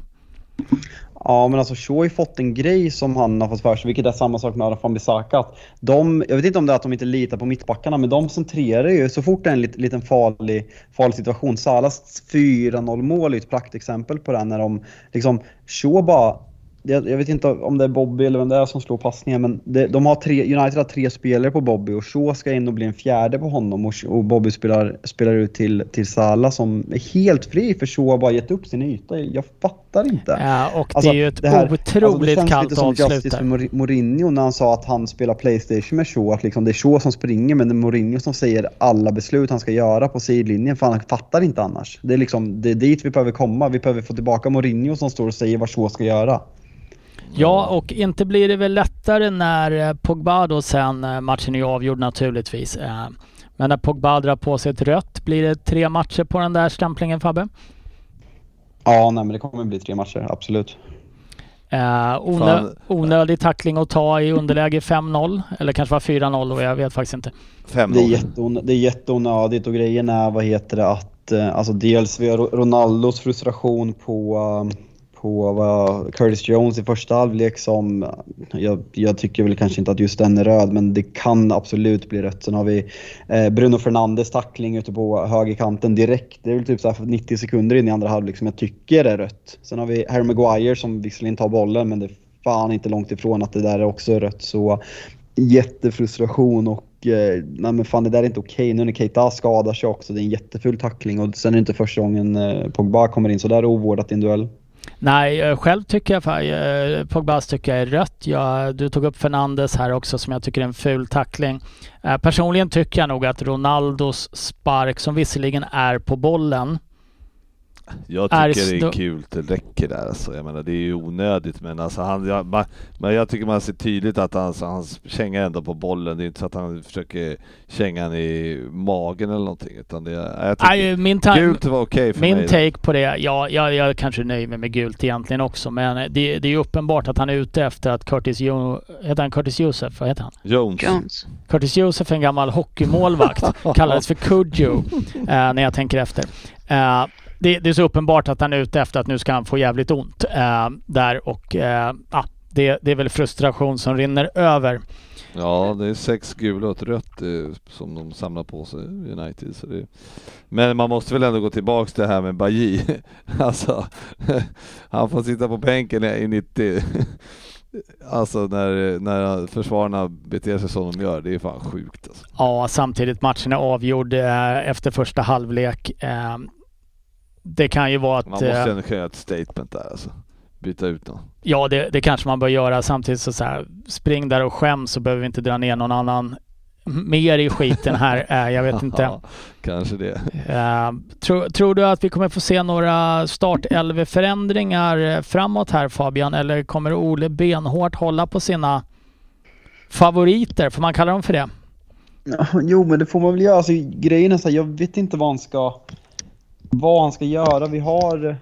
Ja, men alltså Shaw har ju fått en grej som han har fått för sig, vilket är samma sak med Arafan Bissaka. De, jag vet inte om det är att de inte litar på mittbackarna, men de centrerar ju så fort det är en lit, liten farlig, farlig situation. Salas 4-0 mål är ju ett praktexempel på det, när de liksom, Shaw bara jag, jag vet inte om det är Bobby eller vem det är som slår passningen, men det, de har tre, United har tre spelare på Bobby och Shaw ska in och bli en fjärde på honom och, och Bobby spelar, spelar ut till, till Salah som är helt fri för Shaw har bara gett upp sin yta. Jag fattar inte. Eh, och Alltså, det är ju ett det här- otroligt alltså, det känns kallt lite som avslut Justice för Mourinho när han sa att han spelar Playstation med Shaw. Att liksom det är Shaw som springer men det är Mourinho som säger alla beslut han ska göra på sidlinjen. För han fattar inte annars. Det är, liksom, det är dit vi behöver komma. Vi behöver få tillbaka Mourinho som står och säger vad Shaw ska göra. Ja, och inte blir det väl lättare när eh, Pogba då sen, eh, matchen är ju avgjord naturligtvis, eh, men när Pogba drar på sig ett rött, blir det tre matcher på den där stämplingen Fabbe? Ja, nej, men det kommer bli tre matcher, absolut. Eh, onö onödig tackling att ta i underläge 5-0, eller kanske var 4-0 och jag vet faktiskt inte. Det är, jätteon, det är jätteonödigt och grejen är, vad heter det, att alltså dels vi har Ro- Ronaldos frustration på, på vad, Curtis Jones i första halvlek som, jag, jag tycker väl kanske inte att just den är röd, men det kan absolut bli rött. Sen har vi eh, Bruno Fernandes tackling ute på högerkanten direkt. Det är väl typ så här 90 sekunder in i andra halvlek som jag tycker är rött. Sen har vi Harry Maguire som visserligen tar bollen, men det är fan inte långt ifrån att det där är också är rött. Så jättefrustration och eh, nej men fan det där är inte okej. Nu när Keita skadar sig också, det är en jätteful tackling och sen är det inte första gången eh, Pogba kommer in så där ovårdat i en duell. Nej, eh, själv tycker jag eh, Pogbas tycker jag är rött. Jag, du tog upp Fernandes här också som jag tycker är en ful tackling. Eh, personligen tycker jag nog att Ronaldos spark, som visserligen är på bollen, jag är tycker det är kul, det räcker där alltså. Jag menar det är ju onödigt men alltså han, jag, man, men jag tycker man ser tydligt att han, så han kängar ändå på bollen. Det är inte så att han försöker känga han i magen eller någonting utan det är, jag tycker Nej, min, ta- gult var okej för min mig. take på det, ja, jag, jag kanske nöjer mig med gult egentligen också, men det, det är ju uppenbart att han är ute efter att Curtis, jo, heter han Curtis Josef? Vad heter han? Jones. Jones. Curtis Josef är en gammal hockeymålvakt, kallades för Kudjo eh, när jag tänker efter. Eh, det, det är så uppenbart att han är ute efter att nu ska han få jävligt ont eh, där och eh, ah, det, det är väl frustration som rinner över. Ja, det är sex gula och ett rött eh, som de samlar på sig United. Så det... Men man måste väl ändå gå tillbaks till det här med Bajy. alltså, han får sitta på bänken i 90. alltså när, när försvararna beter sig som de gör, det är fan sjukt alltså. Ja, samtidigt matchen är avgjord eh, efter första halvlek. Eh, det kan ju vara Man att... måste eh, ändå kunna göra ett statement där alltså. Byta ut dem. Ja, det, det kanske man bör göra. Samtidigt så, så här, spring där och skäms så behöver vi inte dra ner någon annan mer i skiten här. Eh, jag vet inte. Ja, Kanske det. Eh, tror, tror du att vi kommer få se några startelveförändringar eh, framåt här Fabian? Eller kommer Ole benhårt hålla på sina favoriter? Får man kalla dem för det? Jo, men det får man väl göra. Alltså, grejen är så här, jag vet inte vad han ska, vad han ska göra. Vi har,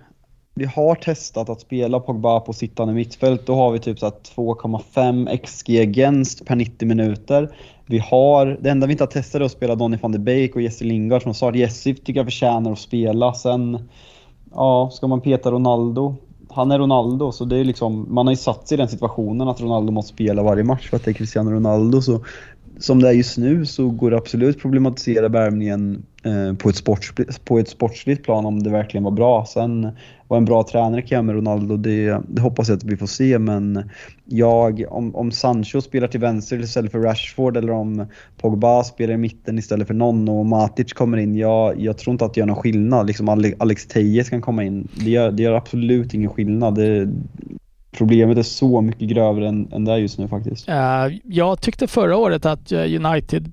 vi har testat att spela Pogba på sittande mittfält. Då har vi typ 2,5 XG against per 90 minuter. Vi har, det enda vi inte har testat är att spela Donny van de Beek och Jesse Lingard som start. Jesse tycker jag förtjänar att spela. Sen, ja, ska man peta Ronaldo? Han är Ronaldo, så det är liksom, man har ju satt sig i den situationen att Ronaldo måste spela varje match för att det är Cristiano Ronaldo. Så som det är just nu så går det absolut problematisera värmningen Eh, på, ett sportsligt, på ett sportsligt plan om det verkligen var bra. Sen vad en bra tränare kan göra med Ronaldo, det, det hoppas jag att vi får se. Men jag, om, om Sancho spelar till vänster istället för Rashford eller om Pogba spelar i mitten istället för någon och Matic kommer in, jag, jag tror inte att det gör någon skillnad. Liksom Alex Tejes kan komma in. Det gör, det gör absolut ingen skillnad. Det, problemet är så mycket grövre än, än det är just nu faktiskt. Eh, jag tyckte förra året att eh, United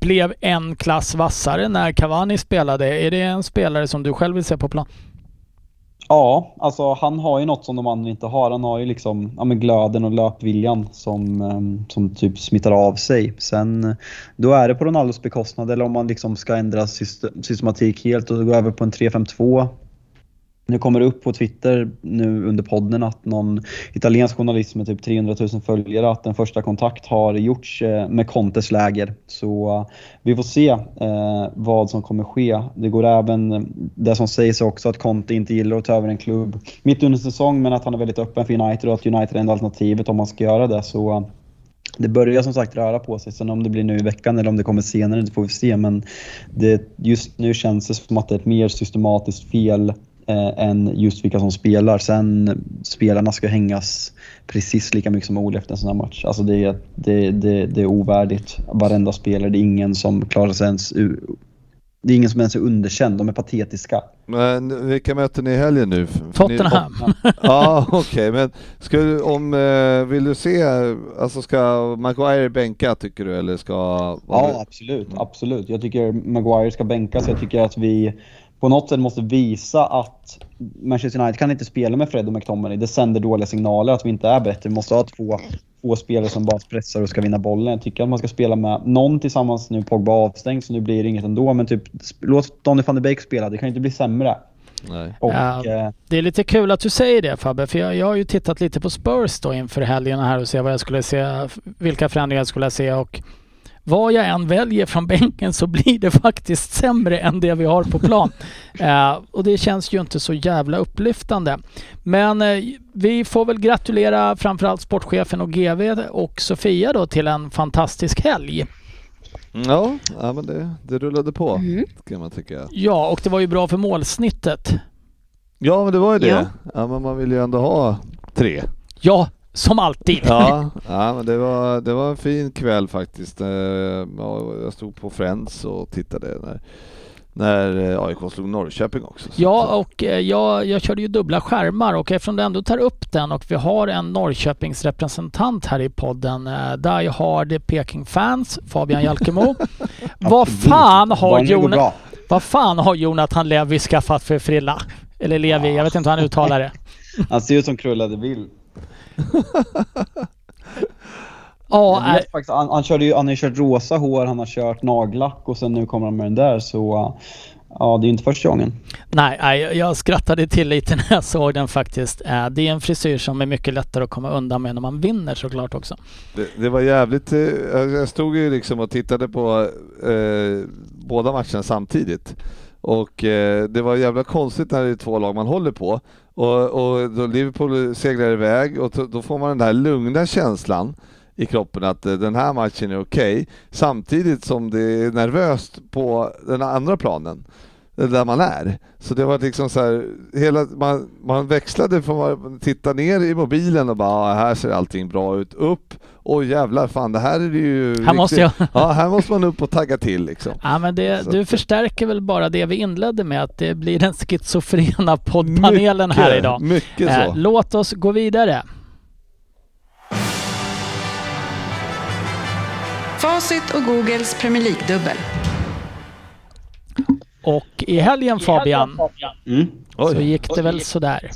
blev en klass vassare när Cavani spelade. Är det en spelare som du själv vill se på plan? Ja, alltså han har ju något som de andra inte har. Han har ju liksom ja, men glöden och löpviljan som, ehm, som typ smittar av sig. Sen eh, då är det på Ronaldos bekostnad eller om man liksom ska ändra systematik helt och gå över på en 3-5-2. Nu kommer det upp på Twitter nu under podden att någon italiensk journalist med typ 300 000 följare att en första kontakt har gjorts eh, med Contes läger. Så eh, vi får se eh, vad som kommer ske. Det går även, eh, det som sägs också att Conte inte gillar att ta över en klubb mitt under säsong men att han är väldigt öppen för United och att United är enda alternativet om man ska göra det. Så det börjar som sagt röra på sig. Sen om det blir nu i veckan eller om det kommer senare, det får vi se. Men det, just nu känns det som att det är ett mer systematiskt fel eh, än just vilka som spelar. Sen spelarna ska hängas precis lika mycket som Ole efter en sån här match. Alltså det, är- det, det, det är ovärdigt. Varenda spelare, det är ingen som klarar sig ens u- det är ingen som ens är underkänd, de är patetiska. Men vilka möter ni i helgen nu? För ni- Tottenham. Ja, okej, men ska du, om, eh, vill du se, alltså ska Maguire bänka tycker du eller ska... Ja, absolut. absolut. Jag tycker Maguire ska bänkas. Jag tycker att vi på något sätt måste visa att Manchester United kan inte spela med Fred och McTominay. Det sänder dåliga signaler att vi inte är bättre. Vi måste ha två, två spelare som bara pressar och ska vinna bollen. Jag tycker att man ska spela med någon tillsammans nu. Pogba avstängd så nu blir det inget ändå. Men typ, låt Donny van de Beek spela. Det kan ju inte bli sämre. Nej. Och, Ja. eh, Det är lite kul att du säger det Fabbe, för jag, jag har ju tittat lite på Spurs då inför helgen här och se vad jag skulle se, vilka förändringar jag skulle se och vad jag än väljer från bänken så blir det faktiskt sämre än det vi har på plan. eh, och det känns ju inte så jävla upplyftande. Men eh, vi får väl gratulera framförallt sportchefen och GV och Sofia då till en fantastisk helg. Ja, ja men det, det rullade på Mm. kan man tycka. Ja, och det var ju bra för målsnittet. Ja men det var ju det. Ja. Ja, men man vill ju ändå ha tre. Ja, som alltid. Ja, ja men det var, det var en fin kväll faktiskt. Eh, ja, Jag stod på Friends och tittade när, när eh, AIK slog Norrköping också. Så Ja, att, och eh, jag, jag körde ju dubbla skärmar och eftersom du ändå tar upp den och vi har en Norrköpings representant här i podden, eh, Die Hard Peking Fans, Fabian Jalkemo. vad, fan har Barnen går Jon, bra. vad fan har Jonathan Levi skaffat för frilla? Eller Levi, jag vet inte hur han uttalar det. Han ser ut som krullade Bill. Ja, Jag vet faktiskt, han, han, körde ju, han har ju kört rosa hår, han har kört nagellack och sen nu kommer han med den där så ja, det är ju inte första gången. nej, nej, jag skrattade till lite när jag såg den faktiskt. Eh, Det är en frisyr som är mycket lättare att komma undan med när man vinner såklart också. det, det var jävligt, eh, jag stod ju liksom och tittade på eh, båda matcherna samtidigt. Och eh, det var jävla konstigt när det är två lag man håller på. Och, och då Liverpool seglar iväg och då- får man den där lugna känslan i kroppen att eh, den här matchen är okej. Samtidigt som det är nervöst på den andra planen där man är. Så det var liksom så här, hela, man, man växlade från att titta ner i mobilen och bara här ser allting bra ut, upp, oj jävlar fan det här är det ju Här måste jag... Ja, här måste man upp och tagga till liksom. Ja, men det, Så du att- förstärker väl bara det vi inledde med att det blir den schizofrena poddpanelen här idag. Mycket Eh, så. låt oss gå vidare. Facit och Googles Premier League-dubbel. Och i helgen Fabian, Mm. så gick det väl sådär.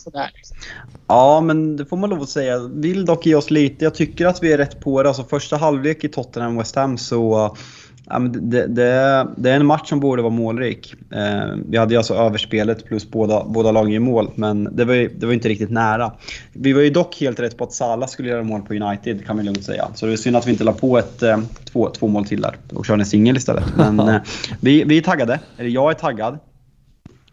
Ja, men det får man lov att säga. Vill dock ge oss lite. Jag tycker att vi är rätt på det. Alltså första halvlek i Tottenham West Ham så ja, men det, det, det är en match som borde vara målrik. Eh, vi hade ju alltså överspelet plus båda, båda lagen i mål, men det var, ju, det var inte riktigt nära. Vi var ju dock helt rätt på att Salah skulle göra mål på United, kan vi lugnt säga. Så det är synd att vi inte la på ett, eh, två, två mål till där och körde en singel istället. Men eh, vi, vi är taggade. Eller jag är taggad.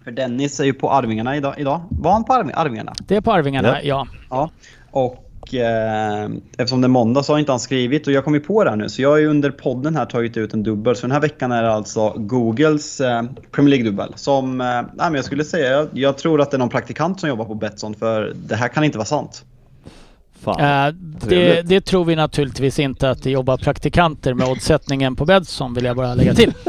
För Dennis är ju på Arvingarna idag. idag. Var han på Arv- Arvingarna? Det är på Arvingarna, ja. Ja, och eh, eftersom det är måndag så har inte han skrivit och jag kom ju på det här nu. Så jag har ju under podden här tagit ut en dubbel. Så den här veckan är det alltså Googles eh, Premier League-dubbel. Som, eh, nej, men jag skulle säga, jag, jag tror att det är någon praktikant som jobbar på Betsson för det här kan inte vara sant. Fan. Eh, det, det tror vi naturligtvis inte att det jobbar praktikanter med oddsättningen på Betsson vill jag bara lägga till.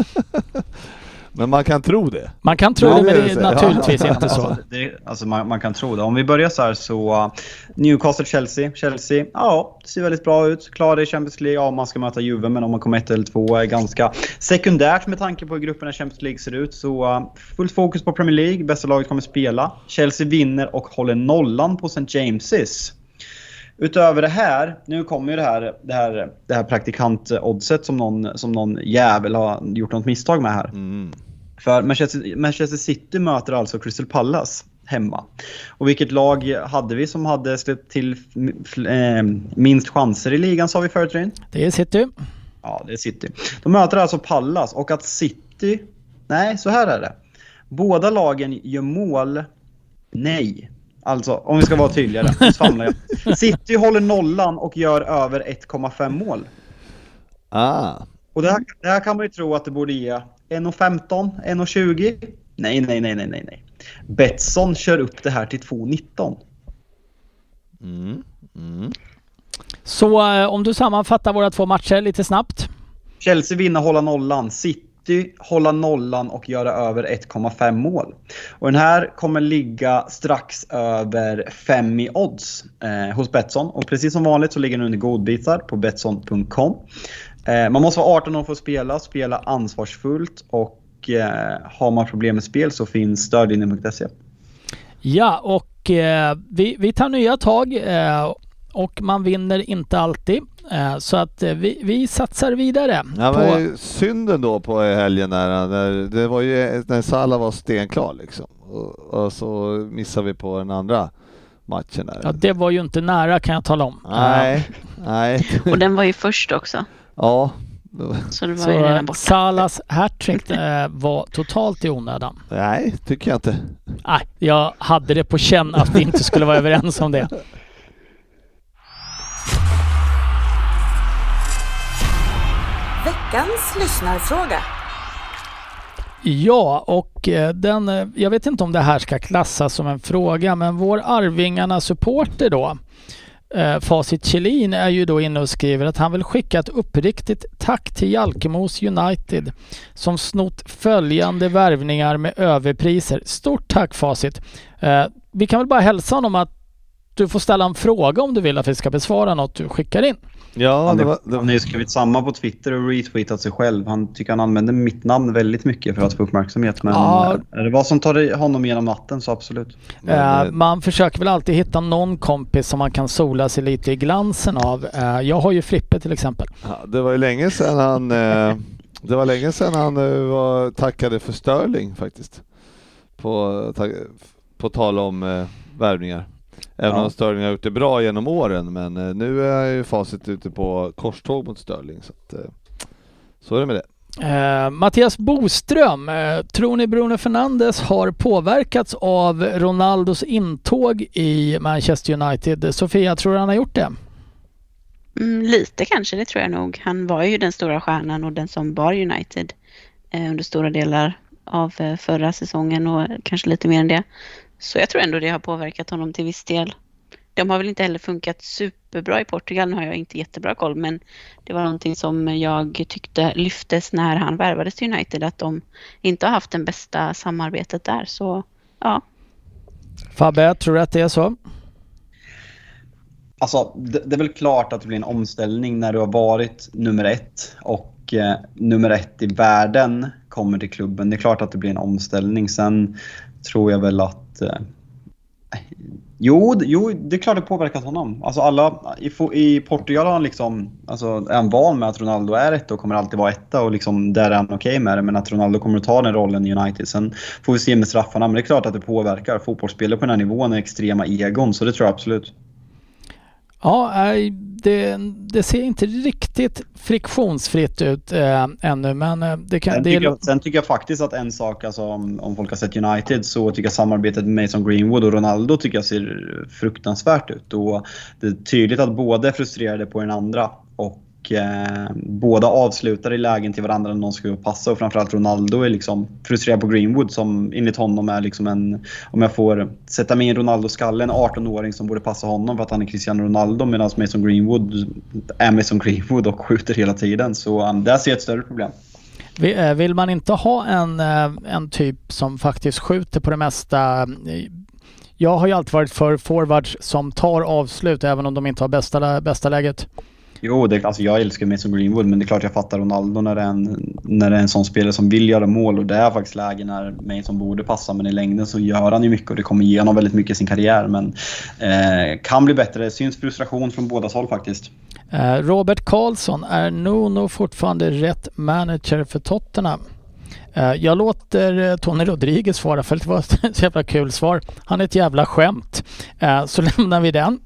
Men man kan tro det. Man kan tro Ja, det men det är det det, ja. naturligtvis inte så. Det, alltså man, man kan tro det. Om vi börjar så här så uh, Newcastle-Chelsea. Chelsea, ja, det ser väldigt bra ut. Klara i Champions League. Ja, man ska möta Juve, men om man kommer ett eller två är ganska sekundärt med tanke på hur grupperna i Champions League ser ut. Så uh, fullt fokus på Premier League. Bästa laget kommer spela. Chelsea vinner och håller nollan på St. James's. Utöver det här, nu kommer ju det här, det här, det här praktikant-oddset som någon, som någon jävel har gjort något misstag med här. Mm. För Manchester, Manchester City möter alltså Crystal Palace hemma. Och vilket lag hade vi som hade släppt till eh, minst chanser i ligan sa vi förut Ryn? Det är City. Ja, det är City. De möter alltså Pallas och att City... Nej, så här är det. Båda lagen gör mål... Nej. Alltså, om vi ska vara tydligare. Nu svamlar jag. City håller nollan och gör över 1,5 mål. Ah. Och det här, det här kan man ju tro att det borde ge 1,15, 1,20. Nej, nej, nej, nej, nej, nej. Betsson kör upp det här till 2,19. Mm. Mm. Så eh, om du sammanfattar våra två matcher lite snabbt. Chelsea vinner, hålla nollan. City hålla nollan och göra över 1,5 mål. Och den här kommer ligga strax över 5 i odds eh, hos Betsson. Och precis som vanligt så ligger den under godbitar på Betsson.com. Eh, man måste vara 18 år för att spela, spela ansvarsfullt och eh, har man problem med spel så finns stödlinjen.se. Ja, och eh, vi, vi tar nya tag eh, och man vinner inte alltid. Eh, så att eh, vi, vi satsar vidare. Ja, på, men synden då på helgen där, när, det var ju när Salah var stenklar liksom. Och, och så missade vi på den andra matchen där. ja, det var ju inte nära kan jag tala om. Nej, nej. Och den var ju först också. Ja. Så det var Så ju redan borta. Salas hattrick eh, var totalt i onödan. Nej, tycker jag inte. Nej, jag hade det på känn att vi inte skulle vara överens om det. Veckans lyssnarfråga. Ja, och eh, den, eh, jag vet inte om det här ska klassas som en fråga, men vår Arvingarna-supporter då, eh, Facit Kjellin, är ju då inne och skriver att han vill skicka ett uppriktigt tack till Jalkemos United som snott följande värvningar med överpriser. Stort tack Facit! Eh, vi kan väl bara hälsa honom att du får ställa en fråga om du vill att vi ska besvara något du skickar in. Ja, Han, det är- var, det han har ju skrivit samma på Twitter och retweetat sig själv. Han tycker han använder mitt namn väldigt mycket för att få uppmärksamhet. Men Ja. är det vad som tar honom genom natten så absolut. Eh, eh, man försöker väl alltid hitta någon kompis som man kan sola sig lite i glansen av. Eh, jag har ju Frippe till exempel. Ja, det var ju länge sedan han, eh, det var länge sedan han eh, var, tackade för Sterling faktiskt. På, ta, på tal om eh, värvningar. Även Ja. om Sterling har gjort det bra genom åren men eh, nu är ju facit ute på korståg mot Sterling. Så, att, eh, så är det med det. Eh, Mattias Boström, eh, tror ni Bruno Fernandes har påverkats av Ronaldos intåg i Manchester United? Sofia, tror du han har gjort det? Mm, lite kanske, det tror jag nog. Han var ju den stora stjärnan och den som bar United eh, under stora delar av förra säsongen och kanske lite mer än det. Så jag tror ändå det har påverkat honom till viss del. De har väl inte heller funkat superbra i Portugal. Nu har jag inte jättebra koll, men det var någonting som jag tyckte lyftes när han värvades till United, att de inte har haft det bästa samarbetet där. Så ja, Fabbe, tror du att det är så? Alltså, det, det är väl klart att det blir en omställning när du har varit nummer ett och eh, nummer ett i världen kommer till klubben. Det är klart att det blir en omställning. Sen tror jag väl att... Eh, jo, jo, det är klart det påverkat honom. Alltså alla, i, I Portugal har han liksom, alltså, är han van med att Ronaldo är etta och kommer alltid vara etta och liksom, där är han okej med det. Men att Ronaldo kommer att ta den rollen i United. Sen får vi se med straffarna, men det är klart att det påverkar. Fotbollsspelare på den här nivån är extrema egon, så det tror jag absolut. Ja, det, det ser inte riktigt friktionsfritt ut eh, ännu, men eh, det kan... Sen tycker, jag, sen tycker jag faktiskt att en sak, alltså, om, om folk har sett United, så tycker jag samarbetet med Mason Greenwood och Ronaldo tycker jag ser fruktansvärt ut. Och det är tydligt att båda är frustrerade på den andra. Och eh, båda avslutar i lägen till varandra när någon ska passa. Och framförallt Ronaldo är liksom frustrerad på Greenwood som enligt honom är liksom en, om jag får sätta mig i Ronaldos Ronaldo-skalle, en 18-åring som borde passa honom för att han är Cristiano Ronaldo medan Mason Greenwood är Mason Greenwood och skjuter hela tiden. Så eh, um, där ser jag ett större problem. Eh, vill man inte ha en, eh, en typ som faktiskt skjuter på det mesta? Jag har ju alltid varit för forwards som tar avslut även om de inte har bästa, bästa läget. Jo, det, alltså jag älskar Mason Greenwood, men det är klart jag fattar Ronaldo när det, är en, när det är en sån spelare som vill göra mål och det är faktiskt lägen när Mason borde passa, men i längden så gör han ju mycket och det kommer ge honom väldigt mycket i sin karriär. Men eh, kan bli bättre. Det syns frustration från båda håll faktiskt. Eh, Robert Karlsson, är Nuno fortfarande rätt manager för Tottenham? Eh, Jag låter eh, Tony Rodriguez svara för det var ett jävla kul svar. Han är ett jävla skämt. Så lämnar vi den.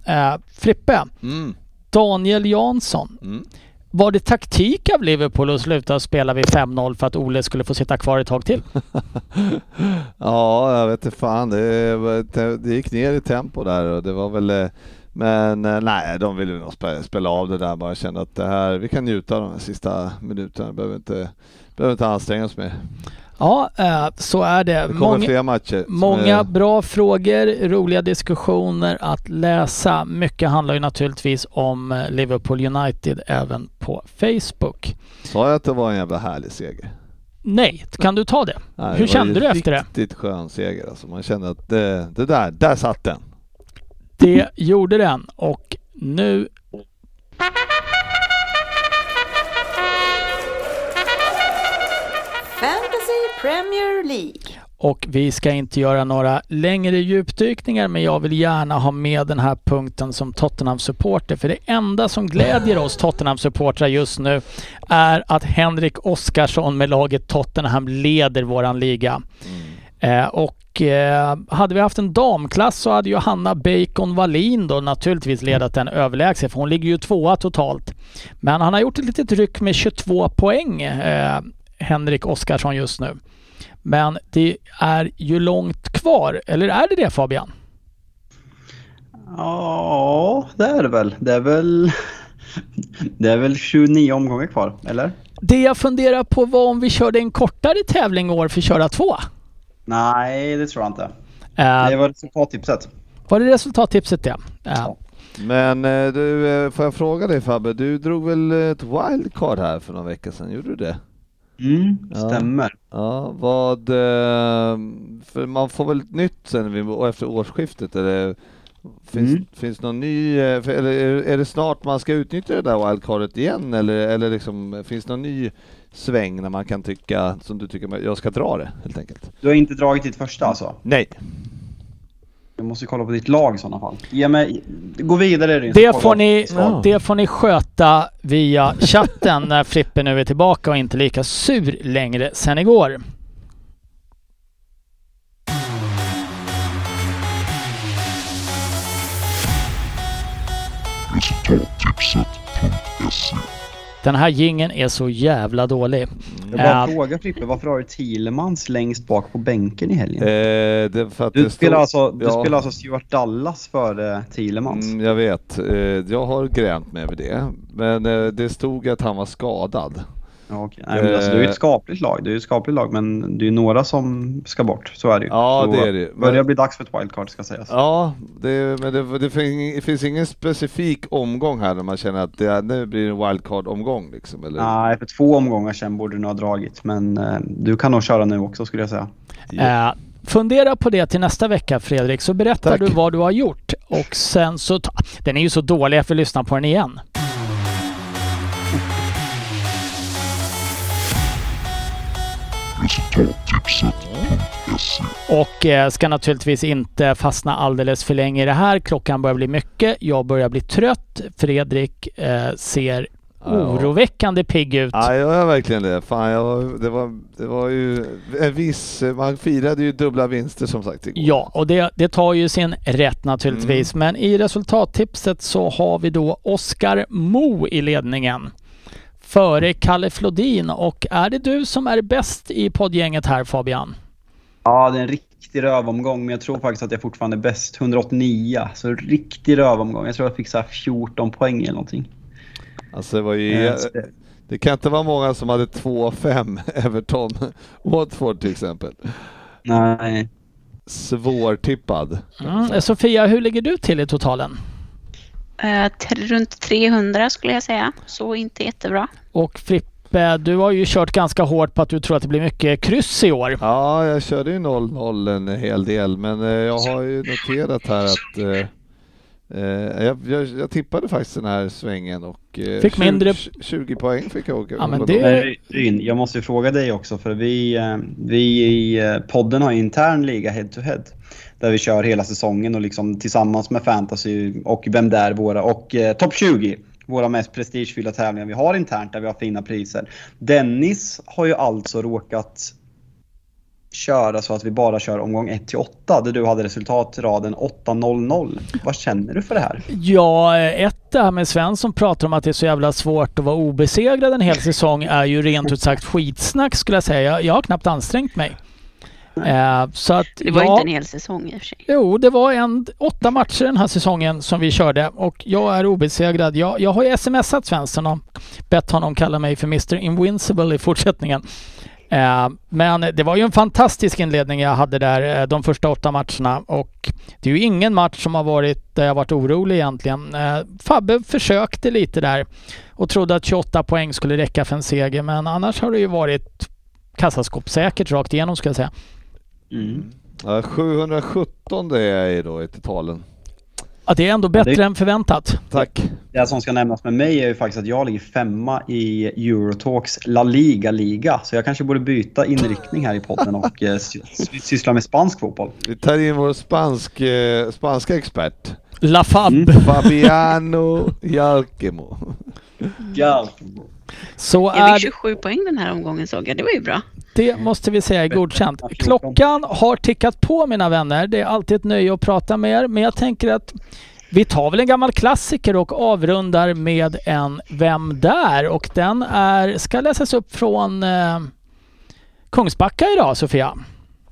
Frippe, Mm. Daniel Jansson. Mm. Var det taktik av Liverpool att sluta spela vid 5-0 för att Ole skulle få sitta kvar ett tag till? Ja, jag vet inte fan. Det, det gick ner i tempo där och det var väl... eh, Men eh, nej, de ville nog spela, spela av det där bara kände att det här, vi kan njuta av de här sista minuterna. Behöver inte, behöver inte anstränga oss mer. Ja, eh, så är det. Det Många, många bra frågor, roliga diskussioner att läsa. Mycket handlar ju naturligtvis om eh, Liverpool United även på Facebook. Sa jag att det var en jävla härlig seger? Nej, kan du ta det? Nej, Hur det var kände du efter det? Riktigt skön seger alltså. Man kände att det, det där, där satt den. Det gjorde den och nu Premier League. Och vi ska inte göra några längre djupdykningar men jag vill gärna ha med den här punkten som Tottenham-supporter. För det enda som glädjer oss Tottenham-supportrar just nu är att Henrik Oskarsson med laget Tottenham leder våran liga. Eh, och eh, hade vi haft en damklass så hade ju Hanna Bacon Wallin då naturligtvis ledat den överlägset för hon ligger ju tvåa totalt. Men han har gjort ett litet ryck med 22 poäng, eh, Henrik Oskarsson just nu. Men det är ju långt kvar, eller är det det Fabian? Ja, det är det väl. Det är väl, det är väl 29 omgångar kvar, eller? Det jag funderar på var om vi körde en kortare tävling i år för att köra två. Nej, det tror jag inte. Eh, Det var resultattipset. var det resultattipset det? Eh, Men eh, du, får jag fråga dig Fabbe, du drog väl ett wildcard här för några veckor sedan, gjorde du det? Mm, Ja. stämmer. Ja, vad... eh, För man får väl ett nytt sen efter årsskiftet eller? Finns, Mm. finns någon ny, eh, eller är, det snart man ska utnyttja det där wildcardet igen eller, eller liksom, finns någon ny sväng när man kan tycka, som du tycker, jag ska dra det helt enkelt? Du har inte dragit ditt första alltså? Nej. Jag måste kolla på ditt lag i sådana fall. Ge mig, gå vidare Ryn, Det får, ni, Ja. det får ni sköta via chatten när Frippe nu är tillbaka och inte lika sur längre sen igår. Den här gingen är så jävla dålig. Jag bara Ja. frågar Frippe, varför har du Thielemans längst bak på bänken i helgen? Eh, det, för att du det spelar, stod- alltså, du ja. spelar alltså Stuart Dallas före Thielemans? Mm, jag vet, eh, jag har gränt mig över det. Men eh, det stod att han var skadad. Ja, okej. Nej, men alltså, du är ett skapligt lag. Du är ett skapligt lag, men det är några som ska bort. Så är det ju. Ja, så det är det ju. Men- börjar bli dags för ett wildcard ska sägas. Ja, det, men det, det, fin- det finns ingen specifik omgång här där man känner att det, är- nu blir det en wildcard-omgång liksom, eller? Nej, för två omgångar sen borde du nog ha dragit. Men eh, du kan nog köra nu också skulle jag säga. Eh, fundera på det till nästa vecka Fredrik, så berättar Tack. du vad du har gjort. Och sen så... Ta, den är ju så dålig, jag får lyssna på den igen. Och eh, ska naturligtvis inte fastna alldeles för länge i det här. Klockan börjar bli mycket. Jag börjar bli trött. Fredrik eh, ser oroväckande pigg ut. Ja, jag är verkligen det. Fan, jag, var- det, var, det var ju en viss... Man firade ju dubbla vinster som sagt igår. Ja, och det, det tar ju sin rätt naturligtvis. Men i resultattipset så har vi då Oskar Mo i ledningen. Före Kalle Flodin. Och är det du som är bäst i poddgänget här Fabian? Ja, det är en riktig rövomgång, men jag tror faktiskt att jag fortfarande är bäst. 189, så riktig rövomgång. Jag tror jag fick så här 14 poäng eller någonting. Alltså det var ju... Eh, Det kan inte vara många som hade 2-5 Everton Watford till exempel. Nej. Svårtippad. Mm. Sofia, hur ligger du till i totalen? Eh, runt 300 skulle jag säga, så inte jättebra. Och Frippe, du har ju kört ganska hårt på att du tror att det blir mycket kryss i år. Ja, jag körde ju 0-0 en hel del, men eh, jag har ju noterat här att eh, jag, jag, jag tippade faktiskt den här svängen och eh, Fick mindre- 20, 20 poäng fick jag åka. Ja, men det- Ryn, jag måste ju fråga dig också för vi, vi i podden har intern liga head to head. Där vi kör hela säsongen och liksom tillsammans med fantasy och vem det är våra och eh, topp 20. Våra mest prestigefyllda tävlingar vi har internt där vi har fina priser. Dennis har ju alltså råkat köra så att vi bara kör omgång 1 till 8 där du hade resultatraden 8-0-0. Vad känner du för det här? Ja, eh, ett det här med Svensson pratar om att det är så jävla svårt att vara obesegrad en hel säsong är ju rent ut sagt skitsnack skulle jag säga. Jag, jag har knappt ansträngt mig. Eh, så att, Det var ja, inte en hel säsong i och för sig. Jo, det var en, åtta matcher den här säsongen som vi körde och jag är obesegrad. Jag, jag har ju smsat Svensson och bett honom kalla mig för Mr Invincible i fortsättningen. Eh, men det var ju en fantastisk inledning jag hade där eh, de första åtta matcherna och det är ju ingen match som har varit där jag varit orolig egentligen. Fabbe försökte lite där och trodde att 28 poäng skulle räcka för en seger men annars har det ju varit kassaskåpssäkert rakt igenom ska jag säga. Mm. Ja, 717 det är jag i då i totalen. Ja, det är ändå bättre det- än förväntat. Tack. Det som ska nämnas med mig är ju faktiskt att jag ligger femma i Eurotalks La Liga-liga. Så jag kanske borde byta inriktning här i podden och eh, sy- sy- syssla med spansk fotboll. Vi tar in vår spansk, eh, spanska expert. La Fab. Mm. Fabiano Jalkemo. Ja. Så Jag är fick 27 poäng den här omgången såg jag. Det var ju bra. Det måste vi säga är godkänt. Klockan har tickat på mina vänner. Det är alltid ett nöje att prata med er. Men jag tänker att vi tar väl en gammal klassiker och avrundar med en Vem där? Och den är, ska läsas upp från eh, Kungsbacka idag Sofia.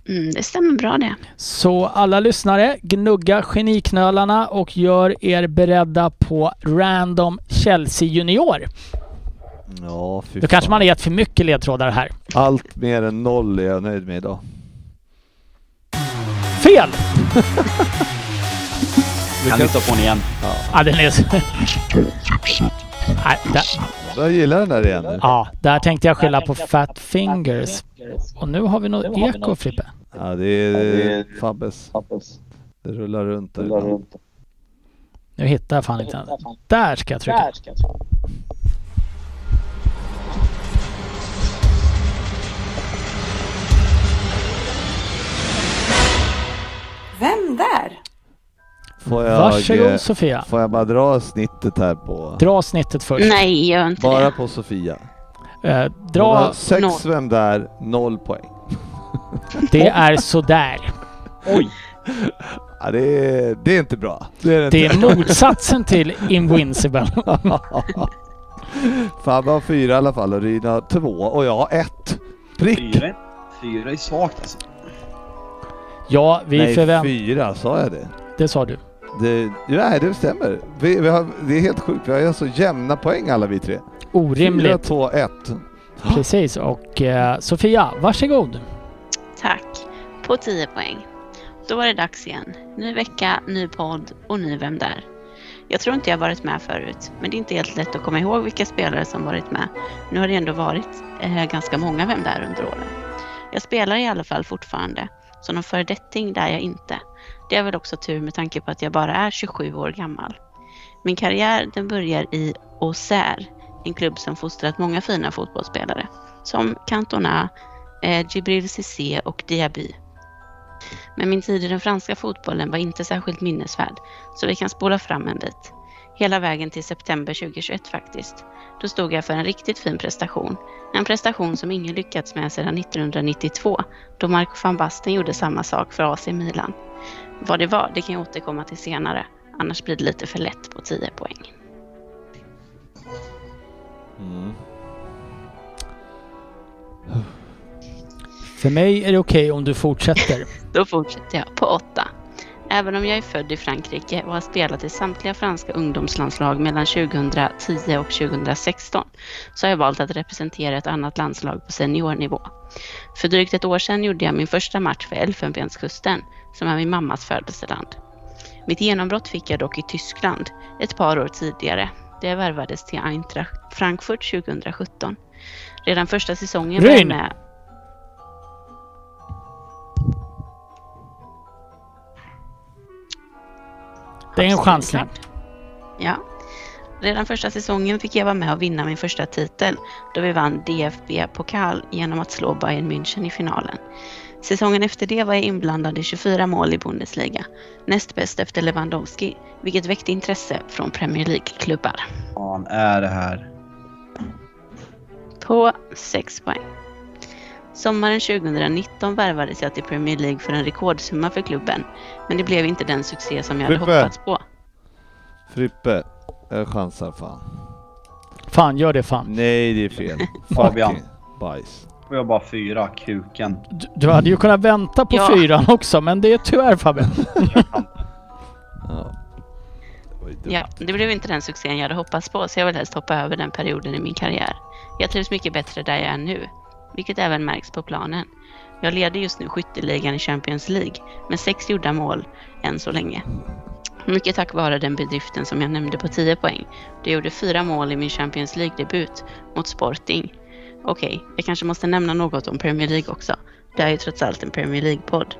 Mm, det stämmer bra det. Så alla lyssnare, gnugga geniknölarna och gör er beredda på Random Chelsea Junior. Ja, fy Då kanske fan. man har gett för mycket ledtrådar här. Allt mer än noll är jag nöjd med idag. Fel! Kan vi ta på den igen? Ja, den är... Nej, där, Jag gillar den där igen nu. ja, där tänkte jag skylla på Fat Fingers. Och nu har vi något eko, Frippe. Ja, det är Fabbes. Det rullar runt där. Nu hittar jag fan inte den. Där ska jag trycka. Vem där? Får jag, Varsågod eh, Sofia. får jag bara dra snittet här på... Dra snittet först. Nej, gör inte Bara det. på Sofia. Eh, dra, sex noll. vem där, noll poäng. det är sådär. Oj! Ja, det, är, det är inte bra. Det är det är motsatsen till Invincible. Fabbe har fyra i alla fall och Rina har två och jag har ett. Prick! Fyra, fyra är svagt alltså. Ja, vi Nej, förväntar... fyra, sa jag det? Det sa du. det ja, nej, det stämmer. Vi, vi har, det är helt sjukt, vi har så jämna poäng alla vi tre. Fyra, Orimligt. två, ett. Precis. Och eh, Sofia, varsågod. Tack. På 10 poäng. Då var det dags igen. Ny vecka, ny podd och ny Vem där? Jag tror inte jag varit med förut, men det är inte helt lätt att komma ihåg vilka spelare som varit med. Nu har det ändå varit eh, ganska många Vem där under åren. Jag spelar i alla fall fortfarande, så någon föredetting där är jag inte. Det är väl också tur med tanke på att jag bara är 27 år gammal. Min karriär den börjar i Auxerre, en klubb som fostrat många fina fotbollsspelare, som Cantona, eh, Cissé och Diaby. Men min tid i den franska fotbollen var inte särskilt minnesvärd, så vi kan spola fram en bit. Hela vägen till september 2021 faktiskt. Då stod jag för en riktigt fin prestation. En prestation som ingen lyckats med sedan 1992, då Marco van Basten gjorde samma sak för AC Milan. Vad det var, det kan jag återkomma till senare. Annars blir det lite för lätt på 10 poäng. Mm. För mig är det okej om du fortsätter. Då fortsätter jag på 8. Även om jag är född i Frankrike och har spelat i samtliga franska ungdomslandslag mellan 2010 och 2016 så har jag valt att representera ett annat landslag på seniornivå. För drygt ett år sedan gjorde jag min första match för Elfenbenskusten, som är min mammas födelseland. Mitt genombrott fick jag dock i Tyskland ett par år tidigare, där jag värvades till Eintracht Frankfurt 2017. Redan första säsongen var jag med Det är en chansning. Ja. Redan första säsongen fick jag vara med och vinna min första titel då vi vann DFB-pokal genom att slå Bayern München i finalen. Säsongen efter det var jag inblandad i 24 mål i Bundesliga, näst bäst efter Lewandowski, vilket väckte intresse från Premier League-klubbar. Vad är det här? På 6 poäng. Sommaren 2019 värvades jag till Premier League för en rekordsumma för klubben, men det blev inte den succé som jag hade Frippe. hoppats på. Frippe, jag chansar fan. Fan, gör det fan. Nej, det är fel. Fabian. Bajs. Får jag bara fyra, kuken. Du, du hade ju kunnat vänta på Ja. fyran också, men det är tyvärr Fabian. Ja. Det. Ja, det blev inte den succén jag hade hoppats på, så jag vill helst hoppa över den perioden i min karriär. Jag trivs mycket bättre där jag är nu, vilket även märks på planen. Jag leder just nu skytteligan i Champions League med sex gjorda mål än så länge. Mycket tack vare den bedriften som jag nämnde på 10 poäng. Jag gjorde fyra mål i min Champions League-debut mot Sporting. Okej, jag kanske måste nämna något om Premier League också. Det är ju trots allt en Premier League-podd.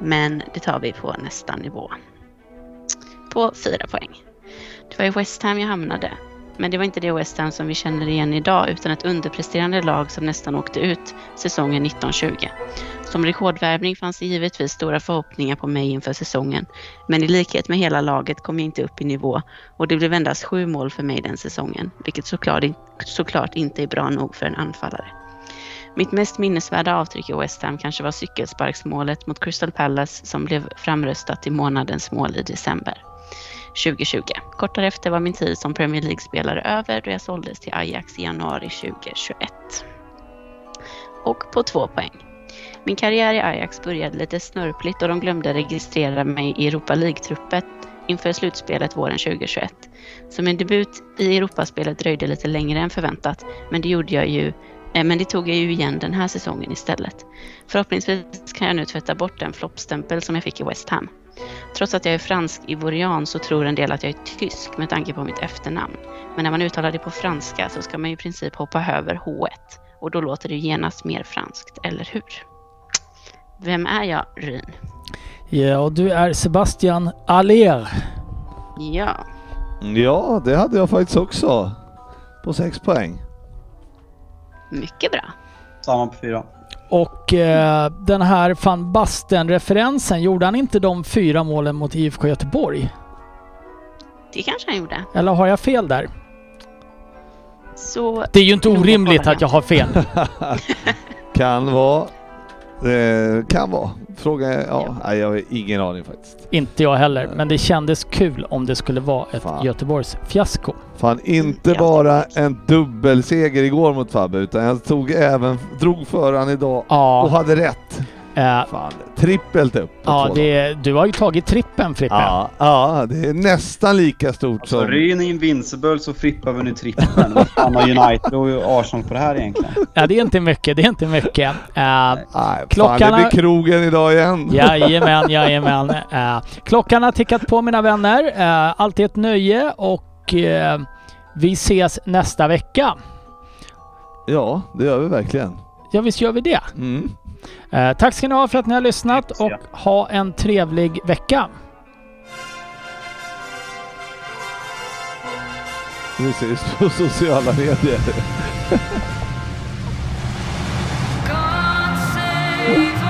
Men det tar vi på nästa nivå. på fyra poäng. Det var i West Ham jag hamnade. Men det var inte det West Ham som vi känner igen idag utan ett underpresterande lag som nästan åkte ut säsongen 1920. Som rekordvärvning fanns det givetvis stora förhoppningar på mig inför säsongen. Men i likhet med hela laget kom jag inte upp i nivå och det blev endast sju mål för mig den säsongen. Vilket såklart, såklart inte är bra nog för en anfallare. Mitt mest minnesvärda avtryck i West Ham kanske var cykelsparksmålet mot Crystal Palace som blev framröstat till månadens mål i december 2020. Kort därefter var min tid som Premier League-spelare över då jag såldes till Ajax i januari 2021. Och på två poäng. Min karriär i Ajax började lite snörpligt och de glömde registrera mig i Europa League-truppet inför slutspelet våren 2021. Så min debut i Europaspelet dröjde lite längre än förväntat, men det gjorde jag ju eh, Men det tog jag ju igen den här säsongen istället. Förhoppningsvis kan jag nu tvätta bort den floppstämpel som jag fick i West Ham. Trots att jag är fransk ivorian så tror en del att jag är tysk med tanke på mitt efternamn. Men när man uttalar det på franska så ska man ju i princip hoppa över H1 och då låter det genast mer franskt, eller hur? Vem är jag, Ryn? Ja, och du är Sebastian Aller. Ja, Ja, det hade jag faktiskt också. På sex poäng. mycket bra. Samma på fyra. Och eh, den här van Basten-referensen, gjorde han inte de fyra målen mot IFK Göteborg? Det kanske han gjorde. Eller har jag fel där? Så Det är ju inte orimligt att jag har fel. Kan vara. Eh, kan vara. Fråga är, ja, nej, jag har ingen aning faktiskt. inte jag heller, men det kändes kul om det skulle vara ett Fan. Göteborgs fiasko. Fan, inte Jag bara en dubbelseger igår mot Fabbe, utan jag tog även, drog för han idag och Ja, hade rätt. Eh, Fan, trippelt upp. ja det, du har ju tagit trippen Frippe. Ja, ja, det är nästan lika stort Alltså som... Ryn är invincible så Frippa har vunnit trippen. Vad fan har United och Arsenal på det här egentligen? Ja, det är inte mycket, det är inte mycket. Eh, Nej, fan, Klockan det har- blir krogen idag igen. Jajamän, jajamän. Eh, klockan har tickat på mina vänner. Eh, alltid ett nöje och eh, vi ses nästa vecka. Ja, det gör vi verkligen. Ja, visst gör vi det. Mm. Eh, tack ska ni ha för att ni har lyssnat Tack, och ja. ha en trevlig vecka. Vi ses på sociala medier. God save